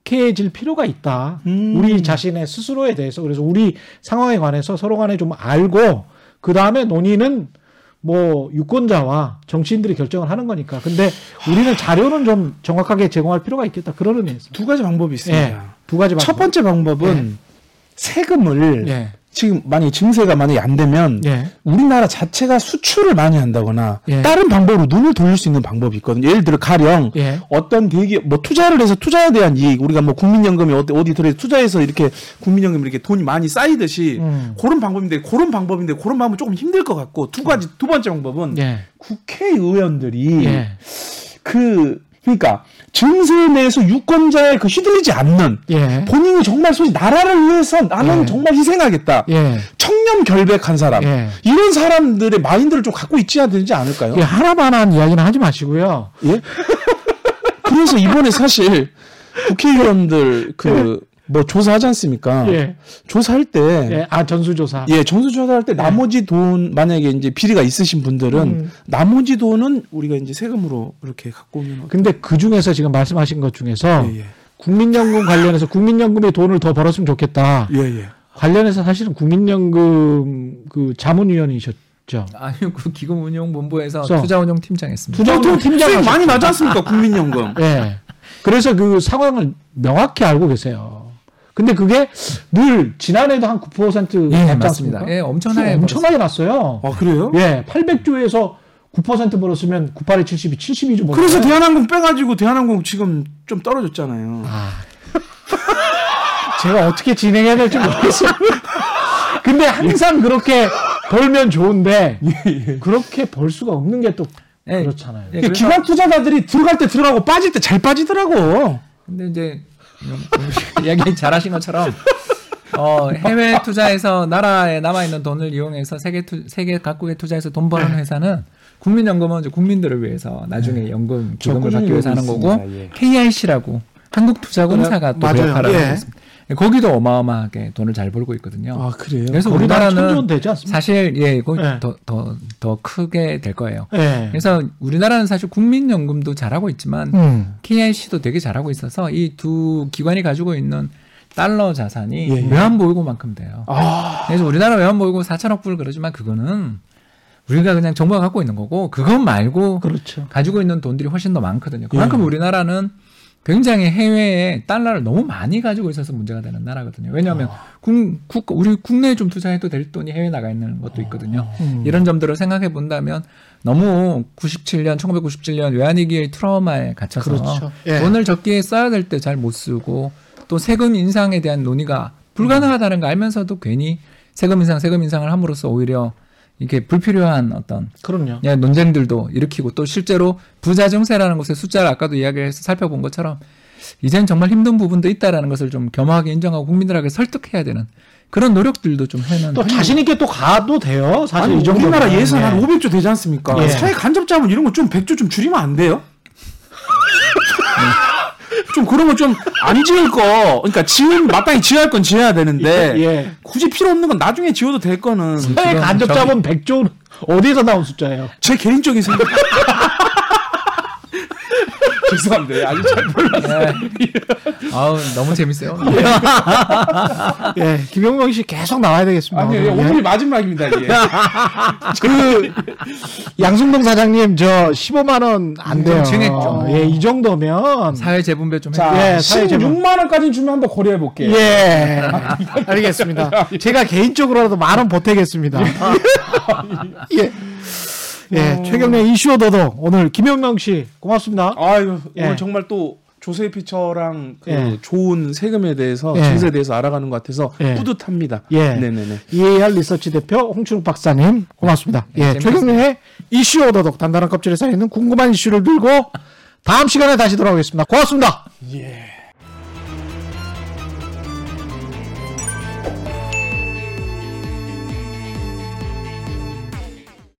명확해질 필요가 있다. 음. 우리 자신의 스스로에 대해서 그래서 우리 상황에 관해서 서로 간에 좀 알고 그 다음에 논의는 뭐 유권자와 정치인들이 결정을 하는 거니까. 근데 우리는 자료는 좀 정확하게 제공할 필요가 있겠다. 그런 의미에서. 두 가지 방법이 있습니다. 예. 두 가지 첫 방법. 번째 방법은 세금을 예. 지금 만약에 증세가 만약에 안 되면 예. 우리나라 자체가 수출을 많이 한다거나 예. 다른 방법으로 눈을 돌릴 수 있는 방법이 있거든요. 예를 들어 가령 예. 어떤 대기업 뭐 투자를 해서 투자에 대한 이익 우리가 뭐 국민연금이 어디 어디 들어 투자해서 이렇게 국민연금 이렇게 돈이 많이 쌓이듯이 음. 그런 방법인데 그런 방법인데 그런 방법은 조금 힘들 것 같고 두 가지 두 번째 방법은 예. 국회의원들이 예. 그 그러니까 증세 내에서 유권자에 그 휘둘리지 않는 예. 본인이 정말 솔직히 나라를 위해서 나는 예. 정말 희생하겠다. 예. 청렴 결백한 사람. 예. 이런 사람들의 마인드를 좀 갖고 있지 되지 않을까요? 예, 하나만한 이야기는 하지 마시고요. 예? 그래서 이번에 사실 국회의원들 그 뭐 조사하지 않습니까? 예. 조사할 때 예. 아, 전수조사. 예, 전수조사 할 때 나머지 돈 만약에 이제 비리가 있으신 분들은 음. 나머지 돈은 우리가 이제 세금으로 이렇게 갖고 오면 근데 그 중에서 지금 말씀하신 것 중에서 예, 예. 국민연금 관련해서 국민연금에 돈을 더 벌었으면 좋겠다. 예, 예. 관련해서 사실은 국민연금 그 자문위원이셨죠. 아니요, 그 기금운용본부에서 투자운용팀장 했습니다. 투자운용 팀장 수익 많이 않습니까? 국민연금. 예. 그래서 그 상황을 명확히 알고 계세요. 근데 그게 늘 지난해도 한 9% 예, 맞습니다. 않습니까? 예, 엄청나게 엄청나게 났어요. 아, 그래요? 예, 800조에서 9% 벌었으면 98에 72, 72조 벌었어요. 그래서 대한항공 빼가지고 대한항공 지금 좀 떨어졌잖아요. 아. 제가 어떻게 진행해야 될지 모르겠어요. 근데 항상 그렇게 벌면 좋은데 그렇게 벌 수가 없는 게 또 예, 그렇잖아요. 예, 그래서- 기관 투자자들이 들어갈 때 들어가고 빠질 때 잘 빠지더라고. 근데 이제 이야기 잘하신 것처럼 어, 해외 투자에서 나라에 남아 있는 돈을 이용해서 세계 투, 세계 각국에 투자해서 돈 버는 네. 회사는 국민연금은 이제 국민들을 위해서 나중에 연금 기금을 받기 위해서 하는 거고. 예. KIC라고 한국투자공사가 또. 배역하라고 예. 있습니다. 거기도 어마어마하게 돈을 잘 벌고 있거든요. 아 그래요? 그래서 우리나라 우리나라는? 사실 예, 거기 예. 더, 더, 더 크게 될 거예요. 예. 그래서 우리나라는 사실 국민연금도 잘하고 있지만 음. KIC도 되게 잘하고 있어서 이 두 기관이 가지고 있는 달러 자산이 예, 예. 외환보유고만큼 돼요. 아 그래서 우리나라 외환보유고 4천억 불 그러지만 그거는 우리가 그냥 정부가 갖고 있는 거고 그것 말고 그렇죠. 가지고 있는 돈들이 훨씬 더 많거든요. 그만큼 예. 우리나라는 굉장히 해외에 달러를 너무 많이 가지고 있어서 문제가 되는 나라거든요. 왜냐하면 국, 국, 우리 국내에 좀 투자해도 될 돈이 해외 나가 있는 것도 있거든요. 음. 이런 점들을 생각해 본다면 너무 97년, 1997년 외환위기의 트라우마에 갇혀서 그렇죠. 예. 돈을 적기에 써야 될 때 잘 못 쓰고 또 세금 인상에 대한 논의가 불가능하다는 거 알면서도 괜히 세금 인상, 세금 인상을 함으로써 오히려 이게 불필요한 어떤 그럼요. 예, 논쟁들도 일으키고 또 실제로 부자 증세라는 것의 숫자를 아까도 이야기를 해서 살펴본 것처럼 이젠 정말 힘든 부분도 있다라는 것을 좀 겸허하게 인정하고 국민들에게 설득해야 되는 그런 노력들도 좀 해는 또 자신 있게 또 가도 돼요. 사실 아니 이 정도 우리나라 예산 한 500조 되지 않습니까? 예. 사회 간접 자본 이런 거 좀 100조 좀 줄이면 안 돼요? 좀 그런 거좀안 지을 거 그러니까 지은 마땅히 지어야 할 건 지어야 되는데 예. 굳이 필요 없는 건 나중에 지어도 될 거는 사회 지금 간접 저기- 자본 100조 어디서 나온 숫자예요? 제 개인적인 생각 죄송합니다 아직 잘 몰라 예. 아우 너무 재밌어요. 예, 김영명 씨 계속 나와야 되겠습니다. 아니 오늘. 예. 오늘이 마지막입니다 이게 그 양승동 사장님 저 15만 원 안 돼요. 증액죠. 예, 이 정도면 사회 재분배 좀자 예, 사회 재본. 16만 원까지 주면 한번 고려해 볼게요 예, 알겠습니다. 제가 개인적으로라도 만 원 보태겠습니다. 예, 예, 최경련 이슈 더더 오늘 김영명 씨 고맙습니다. 아유 예. 오늘 정말 또 조세 피처랑 그 예. 좋은 세금에 대해서 예. 증세에 대해서 알아가는 것 같아서 예. 뿌듯합니다. 예. 네네네. EAR 리서치 대표 홍춘욱 박사님 고맙습니다. 네, 예, 재밌었습니다. 최경련의 이슈 오더독 단단한 껍질에 쌓여있는 궁금한 이슈를 들고 다음 시간에 다시 돌아오겠습니다. 고맙습니다. 예.